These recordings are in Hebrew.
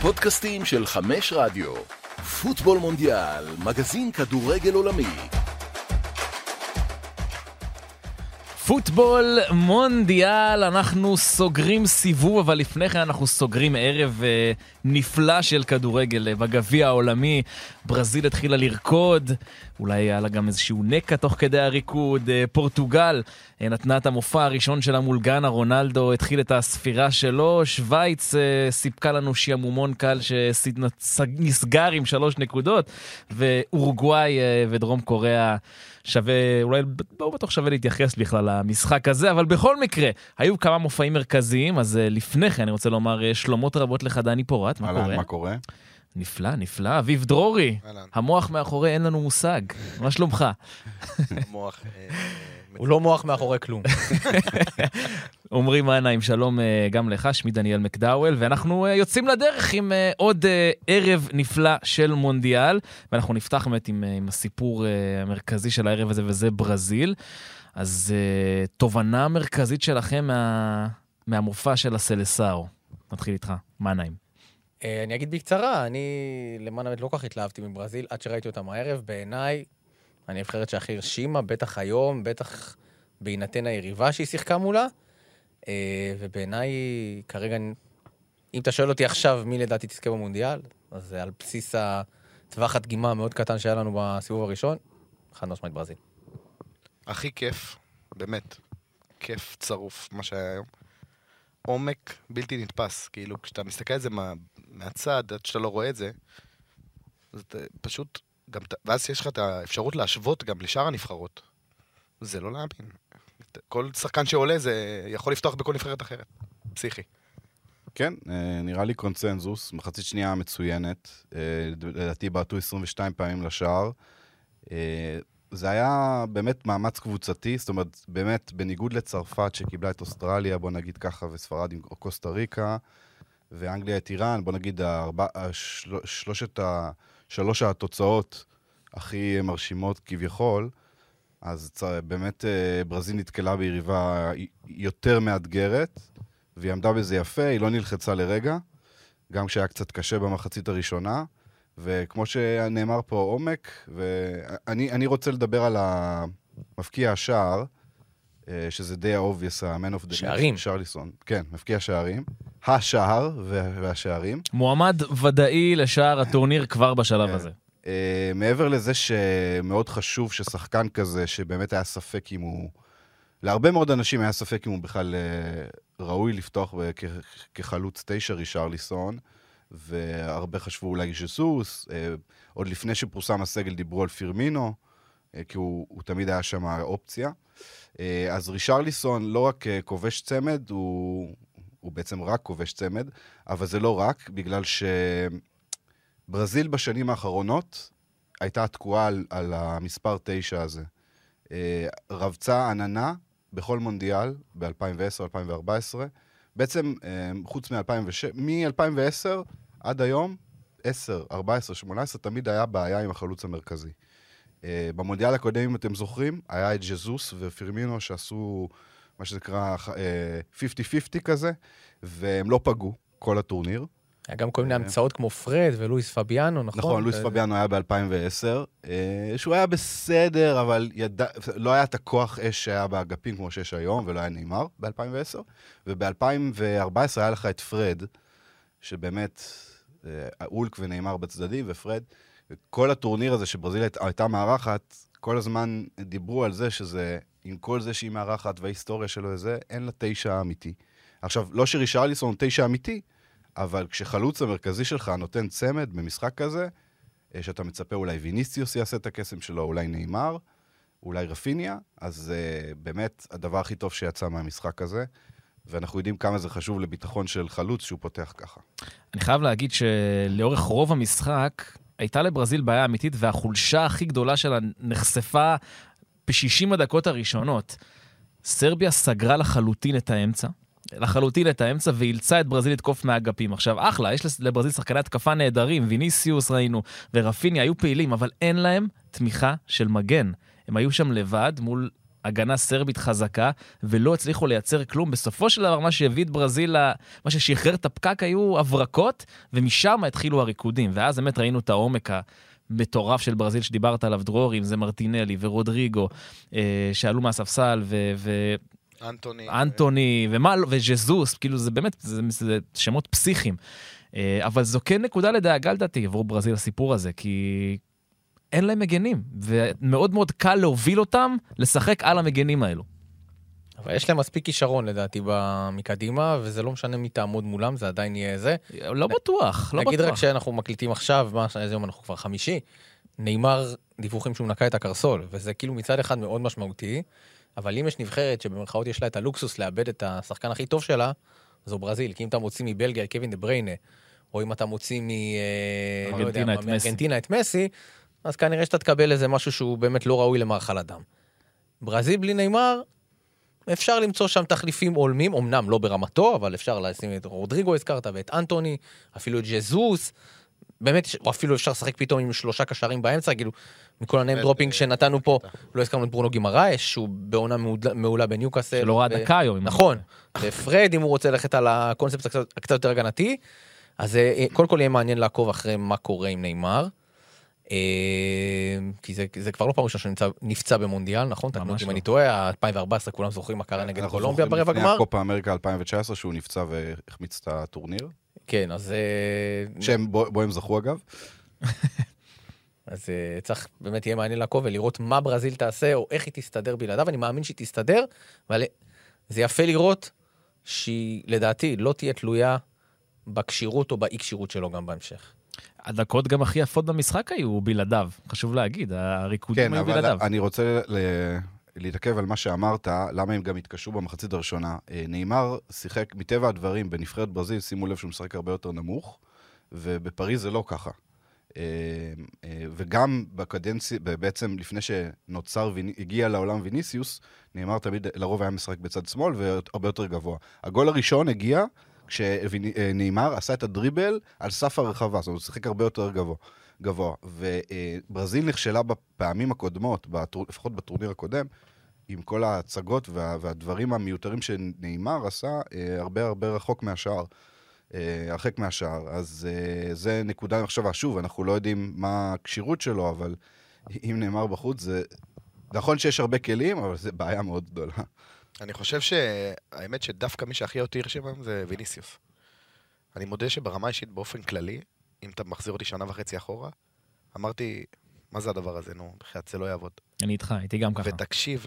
הפודקאסטים של חמש רדיו. פוטבול מונדיאל, מגזין כדורגל עולמי. פוטבול מונדיאל, אנחנו סוגרים סיבוב, אבל לפני כן אנחנו סוגרים ערב אה, נפלא של כדורגל אה, בגביע העולמי. ברזיל התחילה לרקוד, אולי היה לה גם איזשהו נקע תוך כדי הריקוד. אה, פורטוגל אה, נתנה את המופע הראשון שלה מול גאנה, רונלדו התחיל את הספירה שלו. שווייץ אה, סיפקה לנו שיעמומון קל שנסגר עם שלוש נקודות, ואורוגוואי ודרום קוריאה. שווה, אולי לא בטוח שווה להתייחס בכלל למשחק הזה, אבל בכל מקרה, היו כמה מופעים מרכזיים, אז לפני כן אני רוצה לומר שלומות רבות לך, דני פורט, מה קורה? מה קורה? נפלא, נפלא. אביב דרורי, אהלן. המוח מאחורי אין לנו מושג. מה שלומך? מוח... אה, הוא לא מוח מאחורי כלום. עמרי מנהיים, שלום אה, גם לך, שמי דניאל מקדאוול, ואנחנו אה, יוצאים לדרך עם עוד ערב נפלא של מונדיאל, ואנחנו נפתח באמת עם, עם הסיפור המרכזי של הערב הזה, וזה ברזיל. אז תובנה מרכזית שלכם מה, מהמופע של הסלסאו. נתחיל איתך, מנהיים. אה, אני אגיד בקצרה, אני למען האמת לא כל כך התלהבתי מברזיל עד שראיתי אותם הערב. בעיניי, הנבחרת שהכי הרשימה, בטח היום, בטח בהינתן היריבה שהיא שיחקה מולה. אה, ובעיניי, כרגע, אם אתה שואל אותי עכשיו מי לדעתי תזכה במונדיאל, אז זה על בסיס הטווח הדגימה המאוד קטן שהיה לנו בסיבוב הראשון, חד משמעית ברזיל. הכי כיף, באמת, כיף צרוף, מה שהיה היום. עומק בלתי נתפס, כאילו, כשאתה מסתכל על זה מה, מהצד, עד שאתה לא רואה את זה, אתה פשוט, גם, ואז יש לך את האפשרות להשוות גם לשאר הנבחרות. זה לא להאמין. כל שחקן שעולה זה יכול לפתוח בכל נבחרת אחרת. פסיכי. כן, אה, נראה לי קונצנזוס, מחצית שנייה מצוינת. אה, לדעתי בעטו 22 פעמים לשער. אה, זה היה באמת מאמץ קבוצתי, זאת אומרת, באמת, בניגוד לצרפת שקיבלה את אוסטרליה, בוא נגיד ככה, וספרד עם קוסטה ריקה, ואנגליה את איראן, בוא נגיד הארבע, השל, שלושת ה... שלוש התוצאות הכי מרשימות כביכול, אז צ- באמת אה, ברזיל נתקלה ביריבה יותר מאתגרת, והיא עמדה בזה יפה, היא לא נלחצה לרגע, גם כשהיה קצת קשה במחצית הראשונה, וכמו שנאמר פה, עומק, ואני אני רוצה לדבר על המפקיע השער, שזה די ה-obvious, ה-man of the שערים. שרליסון. כן, מפקיע שערים. השער וה- והשערים. מועמד ודאי לשער הטורניר כבר בשלב כן. הזה. Uh, מעבר לזה שמאוד חשוב ששחקן כזה, שבאמת היה ספק אם הוא... להרבה מאוד אנשים היה ספק אם הוא בכלל uh, ראוי לפתוח כחלוץ תשע רישרליסון, והרבה חשבו אולי ז'סוס, uh, עוד לפני שפורסם הסגל דיברו על פירמינו, כי הוא, הוא תמיד היה שם אופציה. Uh, אז רישרליסון לא רק uh, כובש צמד, הוא, הוא בעצם רק כובש צמד, אבל זה לא רק, בגלל ש... ברזיל בשנים האחרונות הייתה תקועה על, על המספר 9 הזה. אה, רבצה עננה בכל מונדיאל ב-2010-2014. בעצם, אה, חוץ מ-2006, מ-2010 עד היום, 10, 14, 18, תמיד היה בעיה עם החלוץ המרכזי. אה, במונדיאל הקודם, אם אתם זוכרים, היה את ז'זוס ופירמינו שעשו מה שנקרא אה, 50-50 כזה, והם לא פגעו כל הטורניר. היה גם כל מיני אה. המצאות כמו פרד ולואיס פביאנו, נכון? נכון, לואיס פביאנו היה ב-2010, שהוא היה בסדר, אבל ידע, לא היה את הכוח אש שהיה באגפים כמו שיש היום, ולא היה נאמר ב-2010. וב-2014 היה לך את פרד, שבאמת, אה, אולק ונאמר בצדדים, ופרד. כל הטורניר הזה שברזיל היית- הייתה מארחת, כל הזמן דיברו על זה שזה, עם כל זה שהיא מארחת וההיסטוריה שלו וזה, אין לה תשע אמיתי. עכשיו, לא שרישרליסון תשע אמיתי, אבל כשחלוץ המרכזי שלך נותן צמד במשחק כזה, אה, שאתה מצפה אולי ויניסיוס יעשה את הקסם שלו, אולי נאמר, אולי רפיניה, אז uh, באמת הדבר הכי טוב שיצא מהמשחק הזה, ואנחנו יודעים כמה זה חשוב לביטחון של חלוץ שהוא פותח ככה. אני חייב להגיד שלאורך רוב המשחק הייתה לברזיל בעיה אמיתית, והחולשה הכי גדולה שלה נחשפה ב-60 הדקות הראשונות. סרביה סגרה לחלוטין את האמצע, לחלוטין את האמצע, ואילצה את ברזיל לתקוף מהאגפים. עכשיו, אחלה, יש לברזיל שחקני התקפה נהדרים, ויניסיוס ראינו, ורפיניה היו פעילים, אבל אין להם תמיכה של מגן. הם היו שם לבד מול הגנה סרבית חזקה, ולא הצליחו לייצר כלום. בסופו של דבר, מה שהביא את ברזיל, מה ששחרר את הפקק היו הברקות, ומשם התחילו הריקודים. ואז באמת ראינו את העומק המטורף של ברזיל שדיברת עליו, דרור, אם זה מרטינלי ורודריגו, אה, שעלו מהספסל, ו... ו- אנטוני. אנטוני, ומה לא, וז'זוס, כאילו זה באמת, זה, זה שמות פסיכיים. אה, אבל זו כן נקודה לדאגה לדעתי עבור ברזיל הסיפור הזה, כי אין להם מגנים, ומאוד מאוד קל להוביל אותם לשחק על המגנים האלו. אבל יש להם מספיק כישרון לדעתי מקדימה, וזה לא משנה מי תעמוד מולם, זה עדיין יהיה זה. לא בטוח, לא נגיד רק בטוח. שאנחנו מקליטים עכשיו, מה, איזה יום אנחנו כבר חמישי, נאמר דיווחים שהוא נקע את הקרסול, וזה כאילו מצד אחד מאוד משמעותי, אבל אם יש נבחרת שבמרכאות יש לה את הלוקסוס לאבד את השחקן הכי טוב שלה, זו ברזיל, כי אם אתה מוציא מבלגיה את קווין דה בריינה, או אם אתה מוציא. אה, לא יודע ארגנטינה מה, את. מארגנטינה את מסי, אז כנראה שאתה תקבל איזה משהו שהוא באמת לא ראוי למאכל אדם. ברזיל בלי נאמר, אפשר למצוא שם תחליפים הולמים, אמנם לא ברמתו, אבל אפשר לשים את רודריגו הזכרת, ואת אנטוני, אפילו את ג'זוס. באמת, או אפילו אפשר לשחק פתאום עם שלושה קשרים באמצע, כאילו, מכל הניים באמת, דרופינג אה, שנתנו פה, בטח. לא הזכרנו את ברונו גימרייש, שהוא בעונה מעולה בניוקאסל. שלא ראה דקה היום. נכון, ופרד, אם הוא רוצה ללכת על הקונספט הקצת, יותר הגנתי, אז אה, קודם כל יהיה מעניין לעקוב אחרי מה קורה עם נאמר. אה, כי זה, זה כבר לא פעם ראשונה שהוא נפצע במונדיאל, נכון? ממש אותי אם לא. אני טועה, 2014 כולם זוכרים מה קרה נגד אנחנו קולומביה זוכרים ברבע לפני גמר. הקופה אמריקה 2019, שהוא נפצע והחמיץ את הטורניר. כן, אז, אה, שהם, בו בו הם זכו אגב. אז אה, צריך באמת יהיה מעניין לעקוב ולראות מה ברזיל תעשה, או איך היא תסתדר בלעדיו, אני מאמין שהיא תסתדר, אבל זה יפה לראות שהיא, לדעתי, לא תהיה תלויה בכשירות או באי כשירות שלו גם בהמשך. הדקות גם הכי יפות במשחק היו בלעדיו, חשוב להגיד, הריקודים כן, היו אבל בלעדיו. אני רוצה ל- להתעכב על מה שאמרת, למה הם גם התקשו במחצית הראשונה. אה, נאמר שיחק מטבע הדברים בנבחרת ברזיל, שימו לב שהוא משחק הרבה יותר נמוך, ובפריז זה לא ככה. אה, אה, וגם בקדנציה, בעצם לפני שנוצר, הגיע לעולם ויניסיוס, נאמר תמיד, לרוב היה משחק בצד שמאל והרבה יותר גבוה. הגול הראשון הגיע כשנאמר עשה את הדריבל על סף הרחבה, זאת אומרת, הוא שיחק הרבה יותר גבוה. גבוה. וברזיל נכשלה בפעמים הקודמות, בטור, לפחות בטורניר הקודם, עם כל ההצגות וה, והדברים המיותרים שנאמר עשה, אה, הרבה הרבה רחוק מהשער. אה, הרחק מהשער. אז אה, זה נקודה למחשבה. שוב, אנחנו לא יודעים מה הכשירות שלו, אבל אם נאמר בחוץ, זה... נכון שיש הרבה כלים, אבל זו בעיה מאוד גדולה. אני חושב שהאמת שדווקא מי שהכי אותי הרשים היום זה ויניסיוס. אני מודה שברמה האישית באופן כללי, אם אתה מחזיר אותי שנה וחצי אחורה, אמרתי, מה זה הדבר הזה, נו, בחייאת, זה לא יעבוד. אני איתך, הייתי גם ככה. ותקשיב,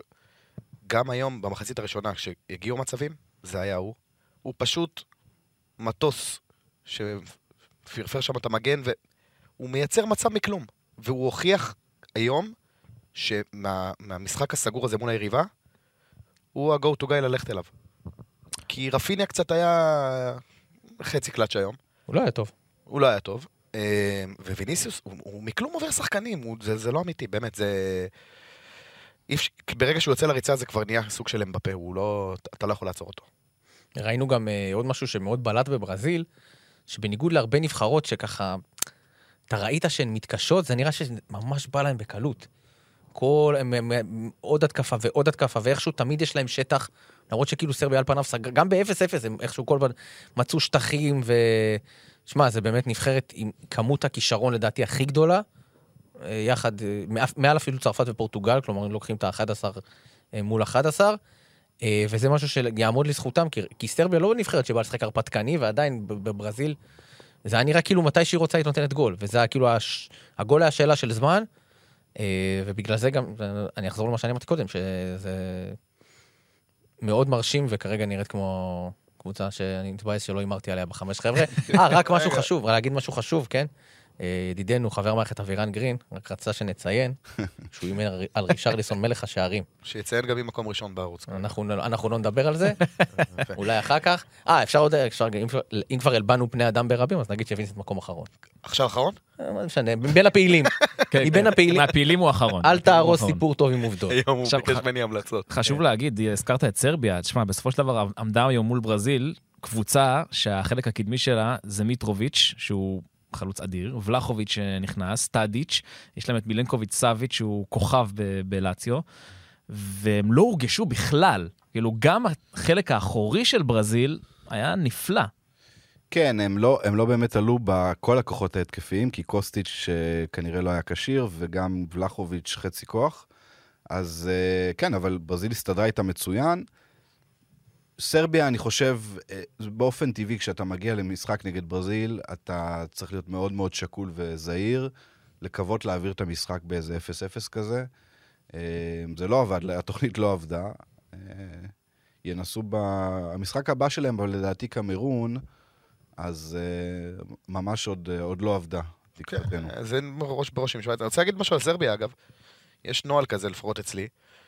גם היום, במחצית הראשונה, כשהגיעו מצבים, זה היה הוא. הוא פשוט מטוס שפרפר שם את המגן, והוא מייצר מצב מכלום. והוא הוכיח היום שמהמשחק הסגור הזה מול היריבה, הוא ה-go to guy ללכת אליו. כי רפיניה קצת היה חצי קלאץ' היום, הוא לא היה טוב. הוא לא היה טוב. אה, וויניסיוס, הוא, הוא מכלום עובר שחקנים, הוא, זה, זה לא אמיתי, באמת, זה... אי אפשר- ברגע שהוא יוצא לריצה זה כבר נהיה סוג של אמבפה, הוא לא... אתה לא יכול לעצור אותו. ראינו גם אה, עוד משהו שמאוד בלט בברזיל, שבניגוד להרבה נבחרות שככה, אתה ראית שהן מתקשות, זה נראה שממש בא להן בקלות. כל, הם, הם, הם, עוד התקפה ועוד התקפה, ואיכשהו תמיד יש להם שטח, למרות שכאילו סרביה על פניו סגר, גם ב-0-0 הם איכשהו כל פעם מצאו שטחים, ו... שמע, זה באמת נבחרת עם כמות הכישרון לדעתי הכי גדולה, אה, יחד, אה, מעל אפילו צרפת ופורטוגל, כלומר, הם לוקחים את ה-11 מול 11, אה, וזה משהו שיעמוד לזכותם, כי, כי סרביה לא נבחרת שבאה לשחק הרפתקני, ועדיין בב- בברזיל, זה היה נראה כאילו מתי שהיא רוצה היא נותנת גול, וזה היה כאילו, הש... הגול היה שאלה של זמן, אה, ובגלל זה גם, אני אחזור למה שאני אמרתי קודם, שזה מאוד מרשים, וכרגע נראית כמו קבוצה שאני מתבאס שלא הימרתי עליה בחמש חבר'ה. אה, רק משהו חשוב, להגיד משהו חשוב, כן? אה, ידידנו, חבר מערכת אבירן גרין, רק רצה שנציין שהוא אימן על רישרליסון מלך השערים. שיציין גם ממקום ראשון בערוץ. אנחנו, אנחנו לא נדבר על זה, אולי אחר כך. אה, אפשר עוד, אפשר, אם, כבר- אם כבר הלבנו פני אדם ברבים, אז נגיד שווינסט מקום אחרון. עכשיו אחרון? אה, מה משנה, בין הפעילים. כן, מבין כן. הפעילים, מהפעילים הוא האחרון. אל תהרוס. סיפור טוב עם עובדות. היום הוא עכשיו, ביקש ממני המלצות. חשוב להגיד, הזכרת את סרביה, תשמע, בסופו של דבר עמדה היום מול ברזיל קבוצה שהחלק הקדמי שלה זה מיטרוביץ', שהוא חלוץ אדיר, ולחוביץ' שנכנס, טאדיץ', יש להם את מילנקוביץ' סאביץ', שהוא כוכב ב- בלאציו, והם לא הורגשו בכלל. כאילו, גם החלק האחורי של ברזיל היה נפלא. כן, הם לא, הם לא באמת עלו בכל הכוחות ההתקפיים, כי קוסטיץ' אה, כנראה לא היה כשיר, וגם ולחוביץ' חצי כוח. אז אה, כן, אבל ברזיל הסתדרה איתה מצוין. סרביה, אני חושב, אה, באופן טבעי, כשאתה מגיע למשחק נגד ברזיל, אתה צריך להיות מאוד מאוד שקול וזהיר, לקוות להעביר את המשחק באיזה 0-0 כזה. אה, זה לא עבד, התוכנית לא עבדה. אה, ינסו ב... המשחק הבא שלהם, אבל לדעתי קמרון, אז ממש עוד, עוד לא עבדה. כן, זה ראש בראש עם שווייץ. אני רוצה להגיד משהו על סרביה, אגב. יש נוהל כזה, לפחות אצלי,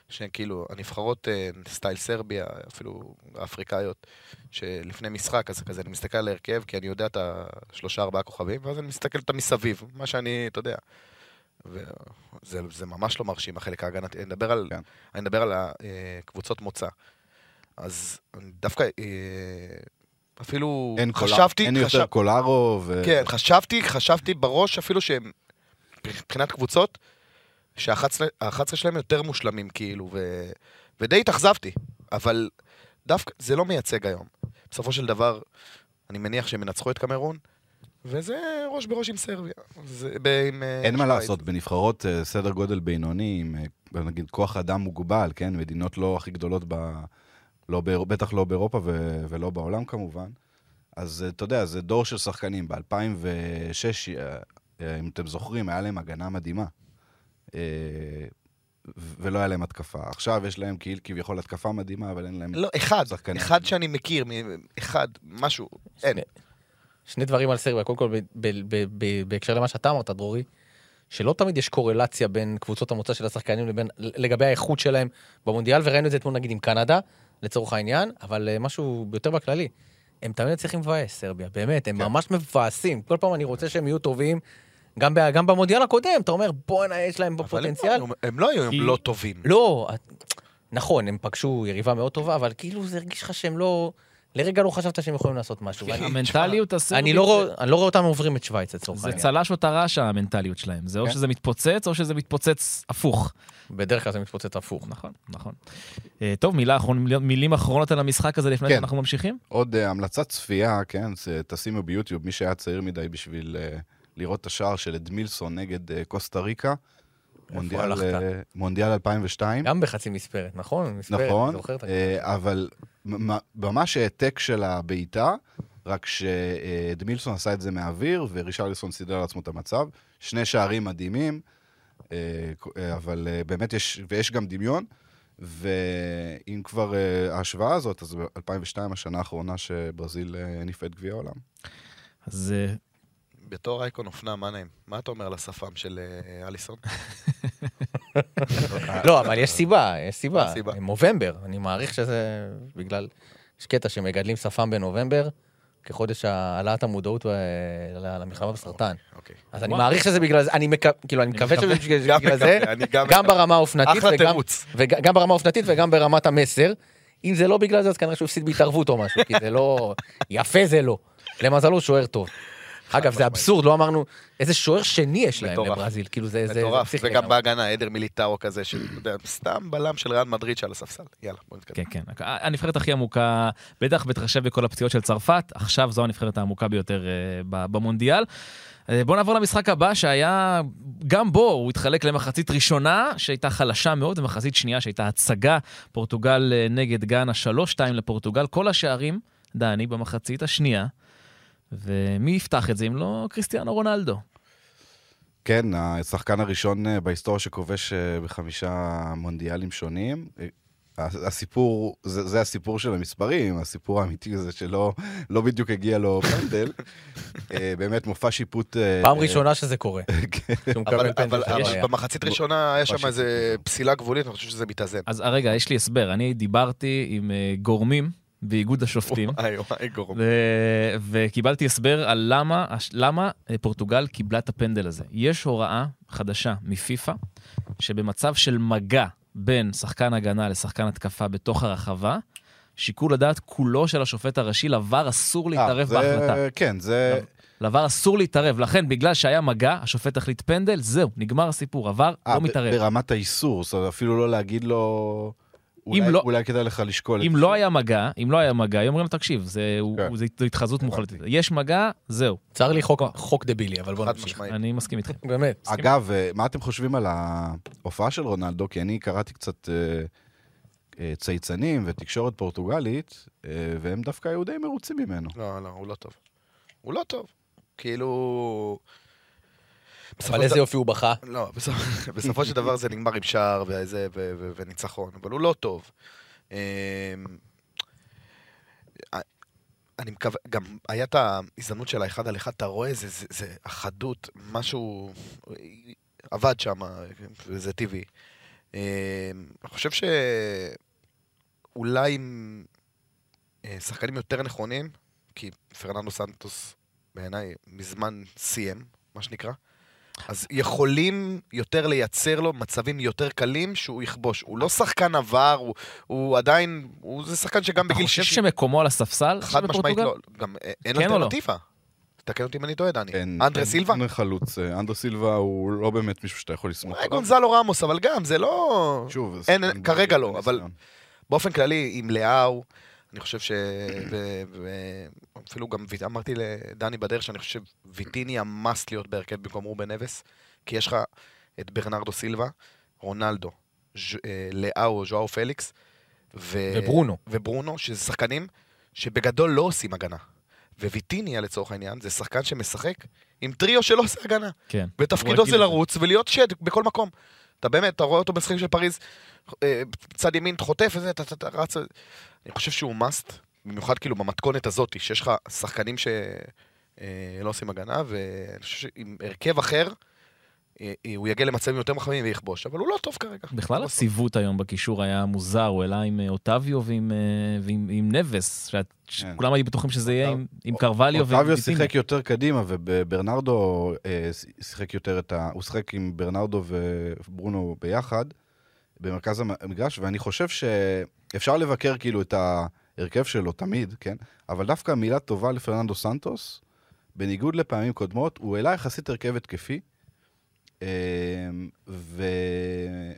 שכאילו, הנבחרות אה, סטייל סרביה, אפילו האפריקאיות, שלפני משחק, אז כזה אני מסתכל על ההרכב, כי אני יודע את השלושה ארבעה כוכבים, ואז אני מסתכל אותם מסביב, מה שאני, אתה יודע. וזה ממש לא מרשים, החלק ההגנתי. אני מדבר על, כן. אני מדבר על הקבוצות מוצא. אז דווקא, אה, אפילו אין חשבתי... אין חשב... יותר קולארו ו... כן, חשבתי, חשבתי בראש אפילו שהם, מבחינת קבוצות, שה-11 שלהם יותר מושלמים, כאילו, ו... ודי התאכזבתי, אבל דווקא זה לא מייצג היום. בסופו של דבר, אני מניח שהם ינצחו את קמרון, וזה ראש בראש עם סרביה. זה, ב, עם, אה, אין מה לעשות, בנבחרות אה, סדר גודל בינוני, עם אה, נגיד כוח אדם מוגבל, כן? מדינות לא הכי גדולות, ב, לא ב, בטח לא באירופה ו, ולא בעולם כמובן. אז אתה יודע, זה דור של שחקנים. ב-2006, אם אתם זוכרים, היה להם הגנה מדהימה. אה, ולא היה להם התקפה. עכשיו יש להם כאילו כביכול התקפה מדהימה, אבל אין להם לא, אחד, שחקנים. אחד שאני מכיר, אחד, משהו, אין. שני דברים על סרביה, קודם כל בהקשר למה שאתה אמרת, דרורי, שלא תמיד יש קורלציה בין קבוצות המוצא של השחקנים לבין, לגבי האיכות שלהם במונדיאל, וראינו את זה אתמול נגיד עם קנדה, לצורך העניין, אבל אה, משהו יותר בכללי. הם תמיד צריכים לבאס, סרביה, באמת, הם כן. ממש מבאסים. כל פעם אני רוצה שהם יהיו טובים, גם, ב, גם במונדיאל הקודם, אתה אומר, בואנה, יש להם פוטנציאל. הם, הם לא היו כי... לא טובים. לא, נכון, הם פגשו יריבה מאוד טובה, אבל כאילו זה הרגיש לך שהם לא... לרגע לא חשבת שהם יכולים לעשות משהו. המנטליות הסרבית... אני לא לא רואה אותם עוברים את שווייץ לצורך העניין. זה צל"ש או טר"ש המנטליות שלהם. זה או כן. שזה מתפוצץ או שזה מתפוצץ הפוך. בדרך כלל זה מתפוצץ הפוך. נכון, נכון. אה, טוב, מילים אחרונות על המשחק הזה לפני כן. שאנחנו ממשיכים? עוד אה, המלצת צפייה, כן, תשימו ביוטיוב, מי שהיה צעיר מדי בשביל אה, לראות את השער של אדמילסון נגד uh, קוסטה ריקה. מונדיאל, uh, מונדיאל 2002. גם בחצי מספרת, נכון? מספרת, נכון, uh, אבל ממש העתק של הבעיטה, רק שאדמילסון עשה את זה מהאוויר, ורישרליסון סידר לעצמו את המצב. שני שערים מדהימים, uh, אבל uh, באמת יש, ויש גם דמיון. ואם כבר ההשוואה הזאת, אז ב-2002, השנה האחרונה שברזיל הניפה את גביע העולם. אז בתור אייקון אופנה, מה נעים? מה אתה אומר לשפם של אה, אליסון? לא, אבל יש סיבה, יש סיבה. נובמבר, אני מעריך שזה בגלל... יש קטע שמגדלים שפם בנובמבר, כחודש העלאת המודעות אה, למלחמה בסרטן. אוקיי. אז אני מעריך שזה בגלל זה, אני כאילו, אני מקווה שזה בגלל זה, גם ברמה האופנתית, וגם ברמה האופנתית וגם ברמת המסר. אם זה לא בגלל זה, אז כנראה שהוא הפסיד בהתערבות או משהו, כי זה לא... יפה זה לא. למזלו, שוער טוב. אגב, זה אבסורד, לא אמרנו, איזה שוער שני יש להם לברזיל, כאילו זה... מטורף, וגם בהגנה, עדר מיליטאו כזה, סתם בלם של ריאל מדריד שעל הספסל. יאללה, בוא נתקדם. כן, כן. הנבחרת הכי עמוקה, בטח בהתחשב בכל הפציעות של צרפת, עכשיו זו הנבחרת העמוקה ביותר אה, במונדיאל. אה, בואו נעבור למשחק הבא שהיה, גם בו הוא התחלק למחצית ראשונה שהייתה חלשה מאוד, ומחצית שנייה שהייתה הצגה, פורטוגל אה, נגד גאנה 3-2 לפורטוגל, כל השערים, דני, במחצית השנייה. ומי יפתח את זה אם לא קריסטיאנו רונלדו? כן, השחקן הראשון אה, בהיסטוריה שכובש אה, בחמישה מונדיאלים שונים. אה, הסיפור, זה, זה הסיפור של המספרים, הסיפור האמיתי זה שלא לא בדיוק הגיע לו פנדל. באמת מופע שיפוט... פעם ראשונה שזה קורה. כן. אבל, אבל, אבל במחצית ראשונה היה שם איזה פסילה גבולית, אני חושב שזה מתאזן. אז רגע, יש לי הסבר. אני דיברתי עם גורמים באיגוד השופטים. וואי וואי גורם. וקיבלתי הסבר על למה, למה אה, פורטוגל קיבלה את הפנדל הזה. יש הוראה חדשה מפיפ"א, שבמצב של מגע בין שחקן הגנה לשחקן התקפה בתוך הרחבה, שיקול הדעת כולו של השופט הראשי, לבר אסור להתערב אה, זה- בהחלטה. כן, זה... לבר אסור להתערב, לכן בגלל שהיה מגע, השופט החליט פנדל, זהו, נגמר הסיפור, עבר, אה, לא ב- מתערב. ברמת האיסור, זאת אומרת, אפילו לא להגיד לו... אולי, לא- אולי כדאי לך לשקול את אם זה. לא היה מגע, אם לא היה מגע, היו אומרים לו, תקשיב, זה- הוא- כן. זו התחזות מוחלטת. הבנתי. יש מגע, זהו, צר לי חוק- חוק דבילי, אבל בוא נמשיך. משמעית. אני מסכים איתכם. באמת. אגב, אה, מה אתם חושבים על ההופעה של רונלדו? כי אני קראתי קצת אה, אה, צייצנים ותקשורת פורטוגלית, אה, והם דווקא היו די מרוצים ממנו. לא, לא, הוא לא טוב. הוא לא טוב. כאילו... אבל איזה יופי הוא בכה. לא, בסופ- בסופו של דבר זה נגמר עם שער וזה, וניצחון, אבל הוא לא טוב. אמ, אני מקווה, גם היה את ההזדמנות של האחד על אחד, אתה רואה, זה, זה, זה אחדות, משהו עבד שם, וזה טבעי. אמ, אני חושב שאולי עם אה, שחקנים יותר נכונים, כי פרננדו סנטוס בעיניי מזמן סיים, מה שנקרא. אז יכולים יותר לייצר לו מצבים יותר קלים שהוא יכבוש. הוא לא שחקן עבר, הוא, הוא עדיין, הוא זה שחקן שגם אתה בגיל חושב 60... שמקומו על הספסל חד משמעית? לא, גם אה, אין כן או לא? אלטרנטיבה. תקן אותי אם אני טועה, דני. אין- אנדרה סילבה? אין חלוץ. אה, אנדרה סילבה הוא לא באמת מישהו שאתה יכול לסמוך אולי עליו. גונזלו רמוס, אבל גם, זה לא... שוב, זה אין, כרגע לא, אבל. באופן כללי, עם לאהו, אני חושב ש... ואפילו גם אמרתי לדני בדרך שאני חושב ויטיני המאסט להיות בהרכב במקום רובן נבס, כי יש לך את ברנרדו סילבה, רונלדו, ז'- אה, לאהו, ז'ואאו פליקס, ו... וברונו. וברונו, שזה שחקנים שבגדול לא עושים הגנה. וויטיניה לצורך העניין, זה שחקן שמשחק עם טריו שלא עושה הגנה. כן. ותפקידו זה. לרוץ ולהיות שד בכל מקום. אתה באמת, אתה רואה אותו במשחקים של פריז, אה, צד ימין חוטף וזה, אתה רץ... אני חושב שהוא מאסט, במיוחד כאילו במתכונת הזאת, שיש לך שחקנים שלא עושים הגנה, ואני חושב שעם הרכב אחר, אה, אה, הוא יגיע למצבים יותר מחמיאים ויכבוש, אבל הוא לא טוב כרגע. בכלל לא הציוות היום בקישור היה מוזר, הוא העלה עם אה, אוטביו ועם, אה, ועם, עם נבס, שאת- כן. שכולם היו בטוחים שזה יהיה עם, עם קרווליו אוטביו. שיחק יותר קדימה, וברנרדו אה, שיחק יותר את ה... הוא שיחק עם ברנרדו וברונו ביחד, במרכז המ- המגרש, ואני חושב שאפשר לבקר כאילו את ההרכב שלו תמיד, כן? אבל דווקא מילה טובה לפרננדו סנטוס, בניגוד לפעמים קודמות, הוא העלה יחסית הרכב התקפי, אה, וזה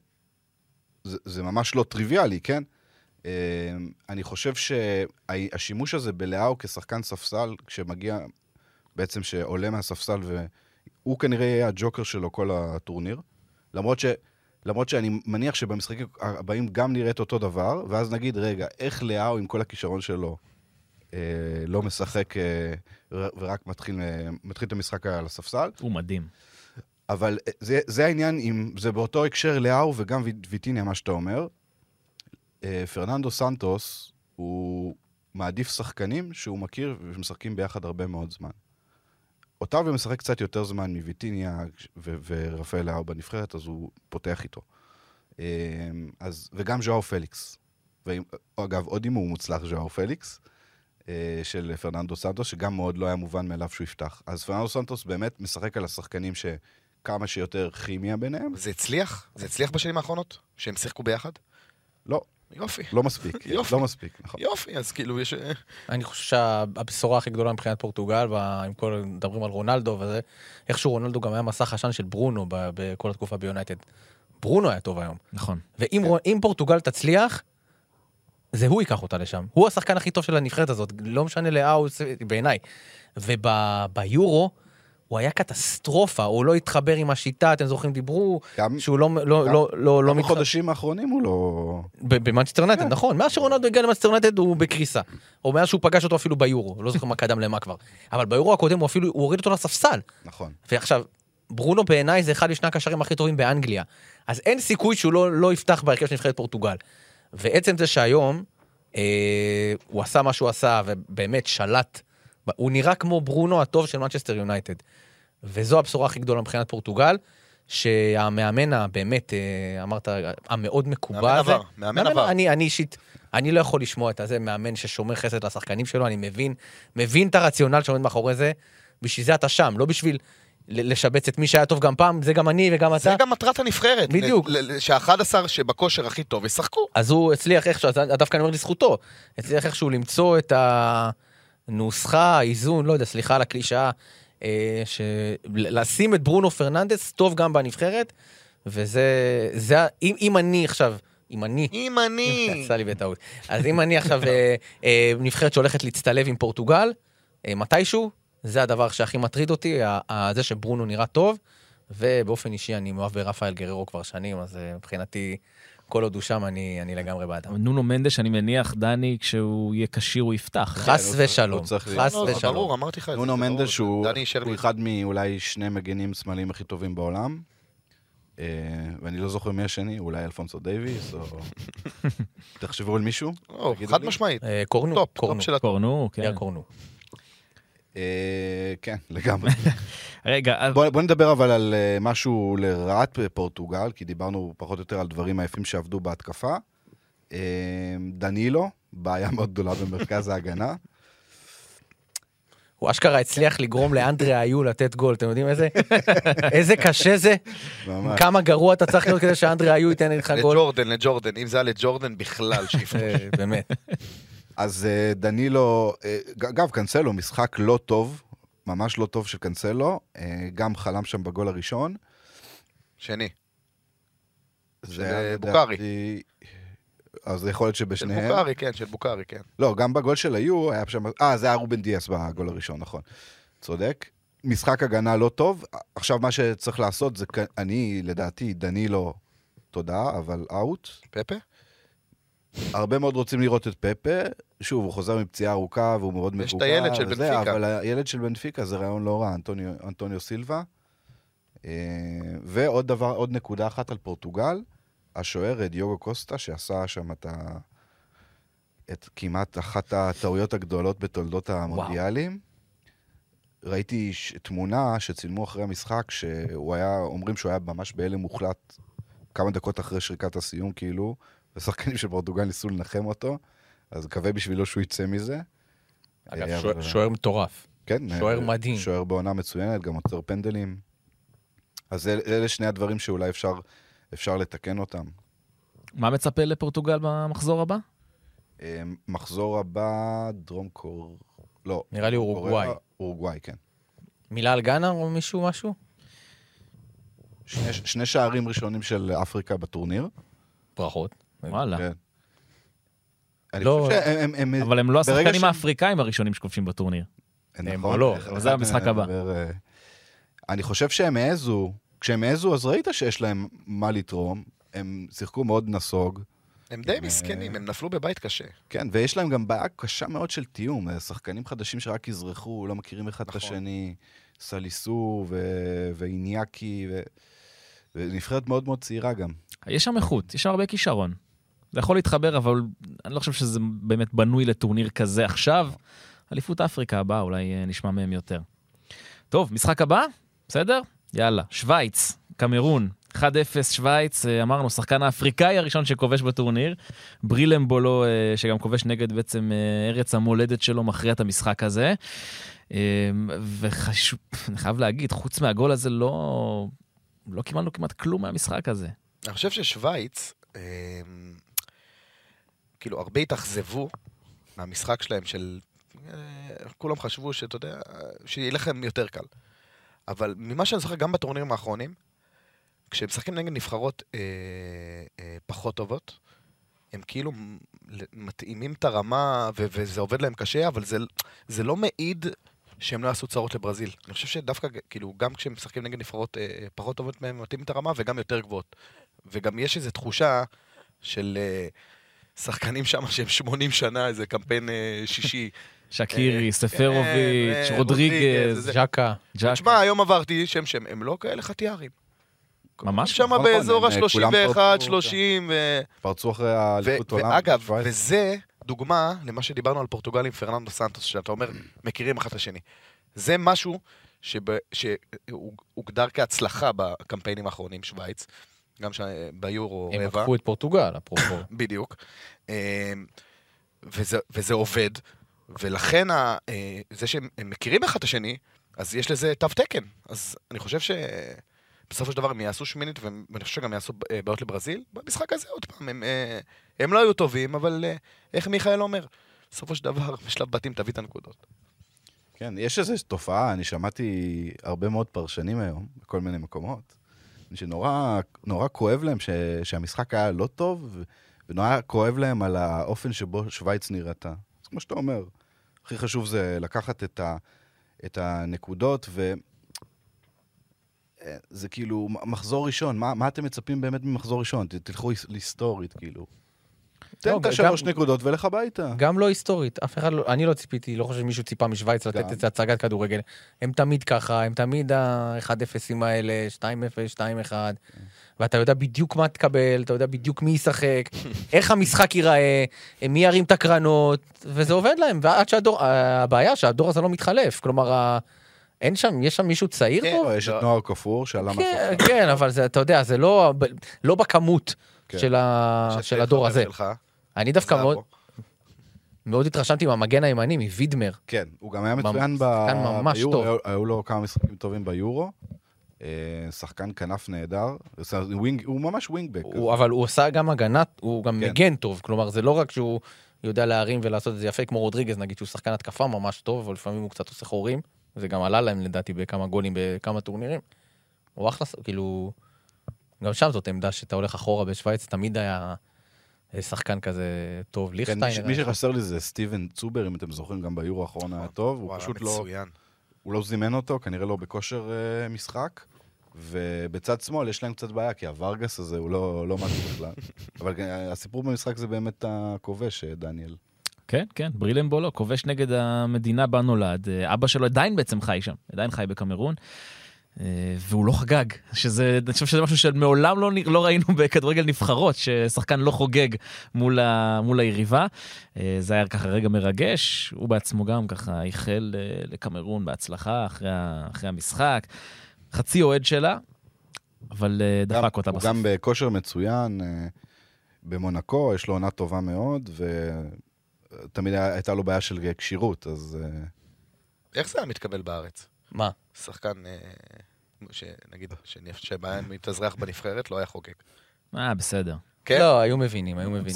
זה ממש לא טריוויאלי, כן? אה, אני חושב שהשימוש הזה בלאהו כשחקן ספסל, כשמגיע, בעצם שעולה מהספסל, והוא כנראה יהיה הג'וקר שלו כל הטורניר, למרות ש... למרות שאני מניח שבמשחקים הבאים גם נראה את אותו דבר, ואז נגיד, רגע, איך לאהו עם כל הכישרון שלו אה, לא משחק אה, ורק מתחיל, אה, מתחיל את המשחק על הספסל? הוא מדהים. אבל אה, זה, זה העניין, אם זה באותו הקשר לאהו וגם ויט- ויטיניה, מה שאתה אומר. אה, פרננדו סנטוס, הוא מעדיף שחקנים שהוא מכיר ומשחקים ביחד הרבה מאוד זמן. אוטביו משחק קצת יותר זמן מוויטיניה ו- ורפאל לאהו בנבחרת, אז הוא פותח איתו. אה, אז, וגם ז'ואר פליקס. אגב, עוד אם הוא מוצלח, ז'ואר פליקס, אה, של פרננדו סנטוס, שגם מאוד לא היה מובן מאליו שהוא יפתח. אז פרננדו סנטוס באמת משחק על השחקנים שכמה שיותר כימיה ביניהם. זה הצליח? זה הצליח בשנים האחרונות? שהם שיחקו ביחד? לא, יופי. לא מספיק. יופי. לא מספיק, נכון. יופי, אז כאילו יש... אני חושב שהבשורה הכי גדולה מבחינת פורטוגל, עם כל, מדברים על רונלדו וזה, איכשהו רונלדו גם היה מסך עשן של ברונו ב- בכל התקופה ביונייטד. ברונו היה טוב היום. נכון. ואם רו- אם פורטוגל תצליח, זה הוא ייקח אותה לשם. הוא השחקן הכי טוב של הנבחרת הזאת, לא משנה לאהו, בעיניי. וביורו, הוא היה קטסטרופה, הוא לא התחבר עם השיטה, אתם זוכרים, דיברו גם שהוא לא, לא, גם- לא, לא, לא גם מתחבר. בחודשים האחרונים הוא לא... ב- במנצ'סטר יונייטד, כן. נכון. מאז שרונלדו הגיע למנצ'סטר יונייטד הוא בקריסה. או מאז שהוא פגש אותו אפילו ביורו, לא זוכר מה קדם למה כבר. אבל ביורו הקודם הוא אפילו, הוא הוריד אותו לספסל. נכון. ועכשיו, ברונו בעיניי זה אחד משני הקשרים הכי טובים באנגליה. אז אין סיכוי שהוא לא, לא יפתח בהרכב של נבחרת פורטוגל. ועצם זה שהיום, אה, הוא עשה מה שהוא עשה, ובאמת שלט, הוא נראה כמו ברונו הטוב של מנצ'סטר יונייטד. וזו הבשורה הכי גדולה מבחינת פורטוגל, שהמאמן הבאמת, אה, אמרת, המאוד מקובע מאמן הזה. עבר, מאמן עבר. אני, אני אישית, אני לא יכול לשמוע את הזה, מאמן ששומר חסד לשחקנים שלו, אני מבין, מבין את הרציונל שעומד מאחורי זה, בשביל זה אתה שם, לא בשביל לשבץ את מי שהיה טוב גם פעם, זה גם אני וגם זה אתה. גם מטרת הנבחרת. בדיוק. שה-11 שבכושר הכי טוב ישחקו. אז הוא הצליח איכשהו, דווקא אני אומר לזכותו, הצליח איכשהו למצוא את הנוסחה, האיזון, לא יודע, סליחה על הקלישאה, אה. לשים את ברונו פרננדס טוב גם בנבחרת, וזה, זה, אם, אם אני עכשיו, אם אני, אם אני... יצא לי בטעות, אז אם אני עכשיו אה, אה, נבחרת שהולכת להצטלב עם פורטוגל, אה, מתישהו, זה הדבר שהכי מטריד אותי, ה- ה- זה שברונו נראה טוב, ובאופן אישי אני מאוהב ברפאל גררו כבר שנים, אז אה, מבחינתי, כל עוד הוא שם, אני, אני לגמרי בעדם. נונו מנדש, אני מניח, דני, כשהוא יהיה כשיר הוא יפתח. חס כן, צריך- ושלום, חס לא, ושלום. ברור, אמרתי לך את זה. נונו מנדש הוא הוא. אחד מאולי שני מגנים שמאליים הכי טובים בעולם. אה, ואני לא זוכר מי השני, אולי אלפונסו דייוויס, או... תחשבו על מישהו? חד לי. משמעית. אה, קורנו, טופ, קורנו, טופ של הטופ. קורנו, כן. קורנו. אה, כן, לגמרי. רגע, אז- בוא, בוא נדבר אבל על אה, משהו לרעת פורטוגל, כי דיברנו פחות או יותר על דברים היפים שעבדו בהתקפה. אה, דנילו, בעיה מאוד גדולה במרכז ההגנה. הוא אשכרה הצליח לגרום לאנדרי איו לתת גול, אתם יודעים איזה? איזה קשה זה? ממש. כמה גרוע אתה צריך להיות כדי שאנדרי איו ייתן לך גול? לג'ורדן, לג'ורדן. אם זה היה לג'ורדן בכלל, שיפנו. אה, באמת. אז אה, דנילו, אה, אגב, קנסלו, משחק לא טוב, ממש לא טוב של קנסלו, אה, גם חלם שם בגול הראשון. שני. זה של, בוקארי. אז יכול להיות של שבשניהם. בוקארי, כן, של בוקארי, כן. לא, גם בגול של היו, היה שם... אה, זה היה רובן דיאס בגול הראשון, נכון. צודק. משחק הגנה לא טוב. עכשיו, מה שצריך לעשות זה, אני, לדעתי, דנילו, תודה, אבל אאוט. פפה? הרבה מאוד רוצים לראות את פפה. שוב, הוא חוזר מפציעה ארוכה והוא מאוד יש את מבוגר. הילד של וזה, בנפיקה. אבל הילד של בנפיקה זה רעיון לא רע, אנטוניו, אנטוניו סילבה. אה, ועוד דבר, עוד נקודה אחת על פורטוגל, השוער דיוגו קוסטה, שעשה שם את, ה... את כמעט אחת הטעויות הגדולות בתולדות המונדיאלים. ראיתי ש... תמונה שצילמו אחרי המשחק, שהוא היה, אומרים שהוא היה ממש בהלם מוחלט כמה דקות אחרי שריקת הסיום, כאילו, ושחקנים של פורטוגל ניסו לנחם אותו, אז מקווה בשבילו שהוא יצא מזה. אגב, אה, שוער- שוער מטורף. כן. שוער אה, מדהים. שוער בעונה מצוינת, גם עוצר פנדלים. אז אל, אלה שני הדברים שאולי אפשר, אפשר לתקן אותם. מה מצפה לפורטוגל במחזור הבא? אה, מחזור הבא, דרום קור... לא. נראה לי אורוגוואי. אורוגוואי, כן. מילה על גאנה או מישהו משהו? שני, שני שערים ראשונים של אפריקה בטורניר. ברכות. וואלה. כן. אני לא- חושב שהם... הם, הם, אבל הם לא השחקנים שהם- האפריקנים הראשונים שכובשים בטורניר. הם נכון. לא, אבל זה המשחק הבא. נדבר, אה, אני חושב שהם העזו, כשהם העזו אז ראית שיש להם מה לתרום. הם שיחקו מאוד נסוג. הם די הם, מסכנים, אה, הם נפלו בבית קשה. כן, ויש להם גם בעיה קשה מאוד של תיאום. אה, שחקנים חדשים שרק יזרחו, לא מכירים אחד את נכון. השני. סליסו ו- ואיניאקי, ו... ונבחרת מאוד מאוד צעירה גם. יש שם איכות, יש שם הרבה כישרון. זה יכול להתחבר, אבל אני לא חושב שזה באמת בנוי לטורניר כזה עכשיו. אליפות אפריקה הבאה, אולי אה, נשמע מהם יותר. טוב, משחק הבא? בסדר? יאללה. שווייץ, קמרון, 1-0 שווייץ, אה, אמרנו, שחקן האפריקאי הראשון שכובש בטורניר. ברילמבולו, אה, שגם כובש נגד בעצם ארץ המולדת שלו, מכריע את המשחק הזה. וחשוב, אני חייב להגיד, חוץ מהגול הזה, לא, לא קיבלנו כמעט כלום מהמשחק הזה. אני חושב ששוויץ, אה, כאילו, הרבה התאכזבו מהמשחק שלהם של... אה, כולם חשבו שאתה יודע, שיהיה לכם יותר קל. אבל ממה שאני זוכר גם בטורנירים האחרונים, כשהם משחקים נגד נבחרות אה, אה, פחות טובות, הם כאילו מתאימים את הרמה, ו- וזה עובד להם קשה, אבל זה, זה לא מעיד שהם לא יעשו צרות לברזיל. אני חושב שדווקא, כאילו, גם כשהם משחקים נגד נבחרות אה, פחות טובות מהם, הם מתאימים את הרמה וגם יותר גבוהות. וגם יש איזו תחושה של אה, שחקנים שם שהם 80 שנה, איזה קמפיין אה, שישי. שקירי, אה, ספרוביץ', אה, רודריגז, ז'קה. תשמע, היום עברתי שם שם, הם לא כאלה חטיארים. ממש שם נכון, באזור הם, אה, כולם ה-31, פרצו, 30, ו... פרצו אחרי האליפות עולם. ואגב. וזה דוגמה למה שדיברנו על פורטוגל עם פרננדו סנטוס, שאתה אומר, מכירים אחד את השני. זה משהו שהוגדר כהצלחה בקמפיינים האחרונים, שווייץ, גם ש- ביורו הם רבע, לקחו את פורטוגל, אפרופו. בדיוק. אמ, וזה, וזה עובד, ולכן ה- אה, זה שהם הם מכירים אחד את השני, אז יש לזה תו תקן. אז אני חושב שבסופו של דבר הם יעשו שמינית, ואני חושב שגם יעשו אה, בעיות לברזיל. במשחק הזה, עוד פעם, הם, אה, הם לא היו טובים, אבל איך מיכאל אומר? בסופו של דבר, בשלב בתים תביא את הנקודות. כן, יש איזו תופעה, אני שמעתי הרבה מאוד פרשנים היום, בכל מיני מקומות, שנורא נורא כואב להם ש, שהמשחק היה לא טוב, ונורא כואב להם על האופן שבו שווייץ נראתה. אז כמו שאתה אומר, הכי חשוב זה לקחת את, ה, את הנקודות, ו... אה, כאילו מחזור ראשון, מה, מה אתם מצפים באמת ממחזור ראשון? ת- תלכו היס- להיסטורית, כאילו. תן לא, את השלוש נקודות ולך הביתה. גם לא היסטורית, אף אחד לא, אני לא ציפיתי, לא חושב שמישהו ציפה משוויץ לתת. את הצגת כדורגל. הם תמיד ככה, הם תמיד ה-1-0ים האלה, 2-0, 2-1, ואתה יודע בדיוק מה תקבל, אתה יודע בדיוק מי ישחק, איך המשחק ייראה, מי ירים את הקרנות, וזה עובד להם, ועד שהדור, הבעיה שהדור הזה לא מתחלף, כלומר, ה- אין שם, יש שם מישהו צעיר כן, פה? יש את לא. נוער כפור שעלה כן, מהסוף. כן, אבל זה, אתה יודע, זה לא, לא בכמות כן. של, ה, של הדור הזה. שלך, אני דווקא. מאוד, מאוד התרשמתי מהמגן הימני, מווידמר. כן, הוא גם היה מצוין ב... שחקן ממש ביורו, טוב. היו- לו כמה משחקים טובים ביורו. אה, שחקן כנף נהדר. הוא ממש ווינגבק. אבל הוא עושה גם הגנה, הוא גם כן. מגן טוב, כלומר זה לא רק שהוא יודע להרים ולעשות את זה יפה כמו רודריגז נגיד שהוא שחקן התקפה ממש טוב, אבל לפעמים הוא קצת עושה חורים, זה גם עלה להם לדעתי בכמה גולים בכמה טורנירים. הוא אחלה, כאילו, גם שם זאת עמדה שאתה הולך אחורה בשוויץ, תמיד היה שחקן כזה טוב, כן, ליכטטיין. מי מי שחסר לי זה סטיבן צובר, אם אתם זוכרים, גם ביורו האחרון היה טוב. הוא פשוט לא... מצוין. הוא לא זימן אותו, כנראה לא בכושר אה, משחק. ובצד שמאל יש להם קצת בעיה, כי הוורגס הזה הוא לא, לא משהו בכלל. אבל אה, הסיפור במשחק זה באמת הכובש, אה, דניאל. כן, כן, ברילם בולו, כובש נגד המדינה בה נולד. אה, אבא שלו עדיין בעצם חי שם, עדיין חי בקמרון. אה, והוא לא חגג, שזה, אני חושב שזה משהו שמעולם לא, לא ראינו בכדורגל נבחרות, ששחקן לא חוגג מול, ה, מול היריבה. אה, זה היה ככה רגע מרגש, הוא בעצמו גם ככה איחל אה, לקמרון בהצלחה אחרי, אחרי המשחק. חצי אוהד שלה, אבל אה, גם- אותה הוא בסוף. גם בכושר מצוין, במונקו, יש לו עונה טובה מאוד, ותמיד הייתה לו בעיה של כשירות, אז... איך זה היה מתקבל בארץ? מה? שחקן, שנגיד, שבא מתאזרח בנבחרת, לא היה חוגג. אה, בסדר. כן? לא, היו מבינים, היו מבינים.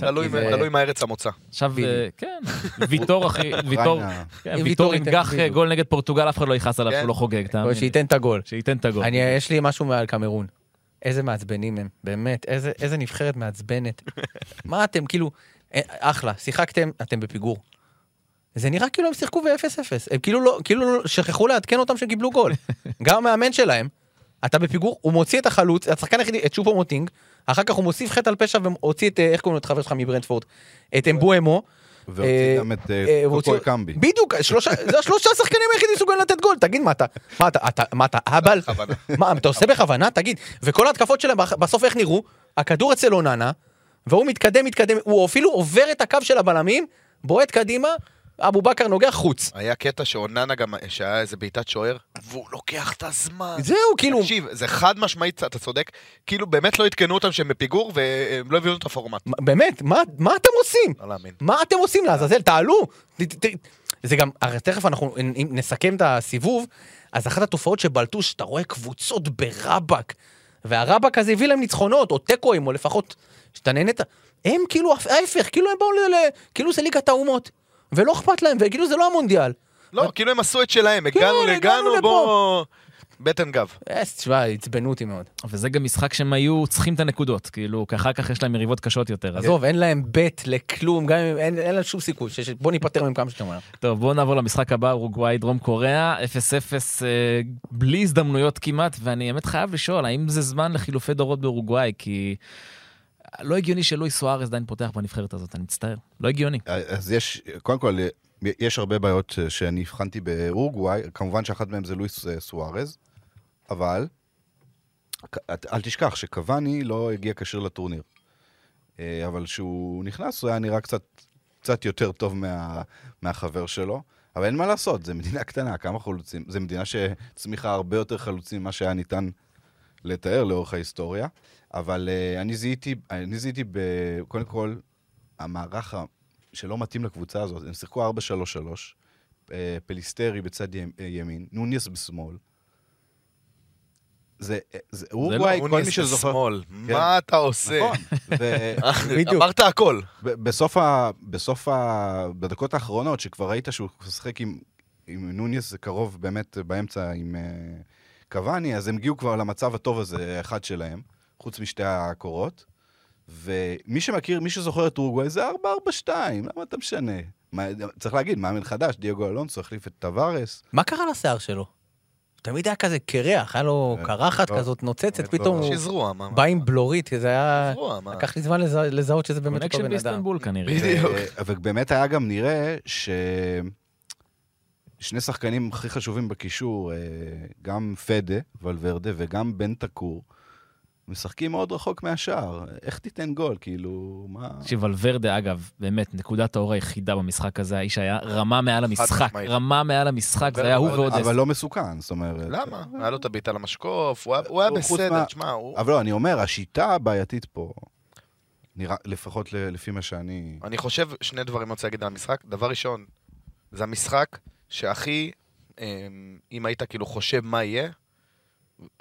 תלוי מה ארץ המוצא. עכשיו. אה, כן, ויטור אחי, ויטור. כן, ויטור עם גח אה. גול נגד פורטוגל, אף אחד לא יכעס עליו כן. שהוא לא חוגג, תאמין. שייתן את הגול. שייתן את הגול. אני, יש לי משהו מעל קמרון. איזה מעצבנים הם, באמת, איזה, איזה נבחרת מעצבנת. מה אתם, כאילו, אה, אחלה, שיחקתם, אתם בפיגור. זה נראה כאילו הם שיחקו ב-0-0. הם כאילו לא, כאילו לא- שכחו לעדכן אותם שהם קיבלו גול. גם המאמן שלהם, אתה בפיגור, הוא מוציא את החלוץ, השחקן היחידי, את שופו מוטינג, אחר כך הוא מוסיף חטא על פשע והוציא את, אה, איך קוראים לו את חבר שלך מברנדפורד? את אמבואמו. והוציא אה, גם את אה, קוקו קמבי. בדיוק, זה השלושה שחקנים היחידים מסוגלים לתת גול, תגיד מה אתה, מה אתה, מה אתה? בכוונה. מה, אתה עושה בכוונה? תגיד. וכל ההתקפות שלהם בסוף איך נראו? הכדור אצל אוננה, והוא מתקדם, מתקדם, הוא אפילו עובר את הקו של הבלמים, בועט קדימה, אבו בכר נוגח חוץ. היה קטע שאוננה גם, שהיה איזה בעיטת שוער, והוא לוקח את הזמן. זהו, כאילו, תקשיב, זה חד משמעית, אתה צודק, כאילו באמת לא עדכנו אותם שהם בפיגור והם לא הביאו את הפורמט. באמת, מה מה אתם עושים? לא להאמין. מה אתם עושים לעזאזל? תעלו. זה גם, הרי תכף אנחנו נסכם את הסיבוב, אז אחת התופעות שבלטו, שאתה רואה קבוצות ברבאק, והרבאק הזה הביא להם ניצחונות, או תיקואים, או לפחות, שאתה נהנית, הם כאילו ההפך, כאילו הם באו. ל- כאילו זה ליגת האומות, ולא אכפת להם, וכאילו זה לא המונדיאל. לא, כאילו הם עשו את שלהם, הגענו, כן, הגענו הגענו, לפה. בוא... בטן גב. אה, תשמע, עצבנו אותי מאוד. וזה גם משחק שהם היו צריכים את הנקודות, כאילו, כי אחר כך יש להם יריבות קשות יותר. אז עזוב, אין להם בית לכלום, גם אם אין להם שום סיכוי, בוא ניפטר מהם כמה שיותר מהר. טוב, בואו נעבור למשחק הבא, אורוגוואי, דרום קוריאה, 0-0 אה, בלי הזדמנויות כמעט, ואני באמת חייב לשאול, האם זה זמן לחילופי דורות באורוגוואי? כי לא הגיוני שלואי סוארז עדיין פותח בנבחרת הזאת, אני מצטער. לא הגיוני. אז יש, קודם כל, יש הרבה בעיות שאני הבחנתי באורוגוואי, כמובן שאחת מהן זה לואיס אה, סוארז, אבל אל תשכח שקוואני לא הגיע כשיר לטורניר. אה, אבל כשהוא נכנס, הוא היה נראה קצת, קצת יותר טוב מה, מהחבר שלו. אבל אין מה לעשות, זו מדינה קטנה, כמה חלוצים. זו מדינה שצמיחה הרבה יותר חלוצים ממה שהיה ניתן לתאר לאורך ההיסטוריה. אבל uh, אני זיהיתי, אני זיהיתי, ב, קודם כל, המערך שלא מתאים לקבוצה הזאת, הם שיחקו 4-3-3. אה, פליסטרי בצד אה, ימין, נוניס בשמאל. זה, אה, זה אורוגוואי, כל מי אוניס שזוכר... בשמאל, כן. מה אתה עושה? נכון. ו- בדיוק. אמרת הכל. ב- בסוף ה... בסוף ה... בדקות האחרונות, שכבר ראית שהוא משחק עם, עם נוניס, זה קרוב באמת באמצע עם אה, קוואני, אז הם הגיעו כבר למצב הטוב הזה, אחד שלהם, חוץ משתי הקורות. ומי שמכיר, מי שזוכר את אורוגוואי, זה 4-4-2, למה אתה משנה? מה, צריך להגיד, מאמן חדש, דייגו אלונסו החליף את טווארס. מה קרה לשיער שלו? תמיד היה כזה קרח, היה לו אה, קרחת לא. כזאת נוצצת, לא. פתאום הוא שזרוע, מה? בא עם בלורית, זה היה... לקח לי זמן לזה- לזהות שזה באמת אותו קונקשן בן אדם. באיסטנבול כנראה. בדיוק. ובאמת היה גם נראה ש... שני שחקנים הכי חשובים בקישור, אה, גם פדה, ולוורדה, וגם בן תקור, משחקים מאוד רחוק מהשער. איך תיתן גול? כאילו, מה... שוולברדה, אגב, באמת, נקודת האור היחידה במשחק הזה, האיש היה רמה מעל המשחק. רמה מעל המשחק, זה היה הוא ועוד אבל. לא מסוכן, זאת אומרת... למה? היה לו את הבעיט על המשקוף, הוא היה- בסדר, מה- תשמע, הוא... אבל לא, אני אומר, השיטה הבעייתית פה, נראה, לפחות ל- לפי מה שאני... אני חושב, שני דברים אני רוצה להגיד על המשחק. דבר ראשון, זה המשחק שהכי, אמ, אם היית כאילו חושב מה יהיה,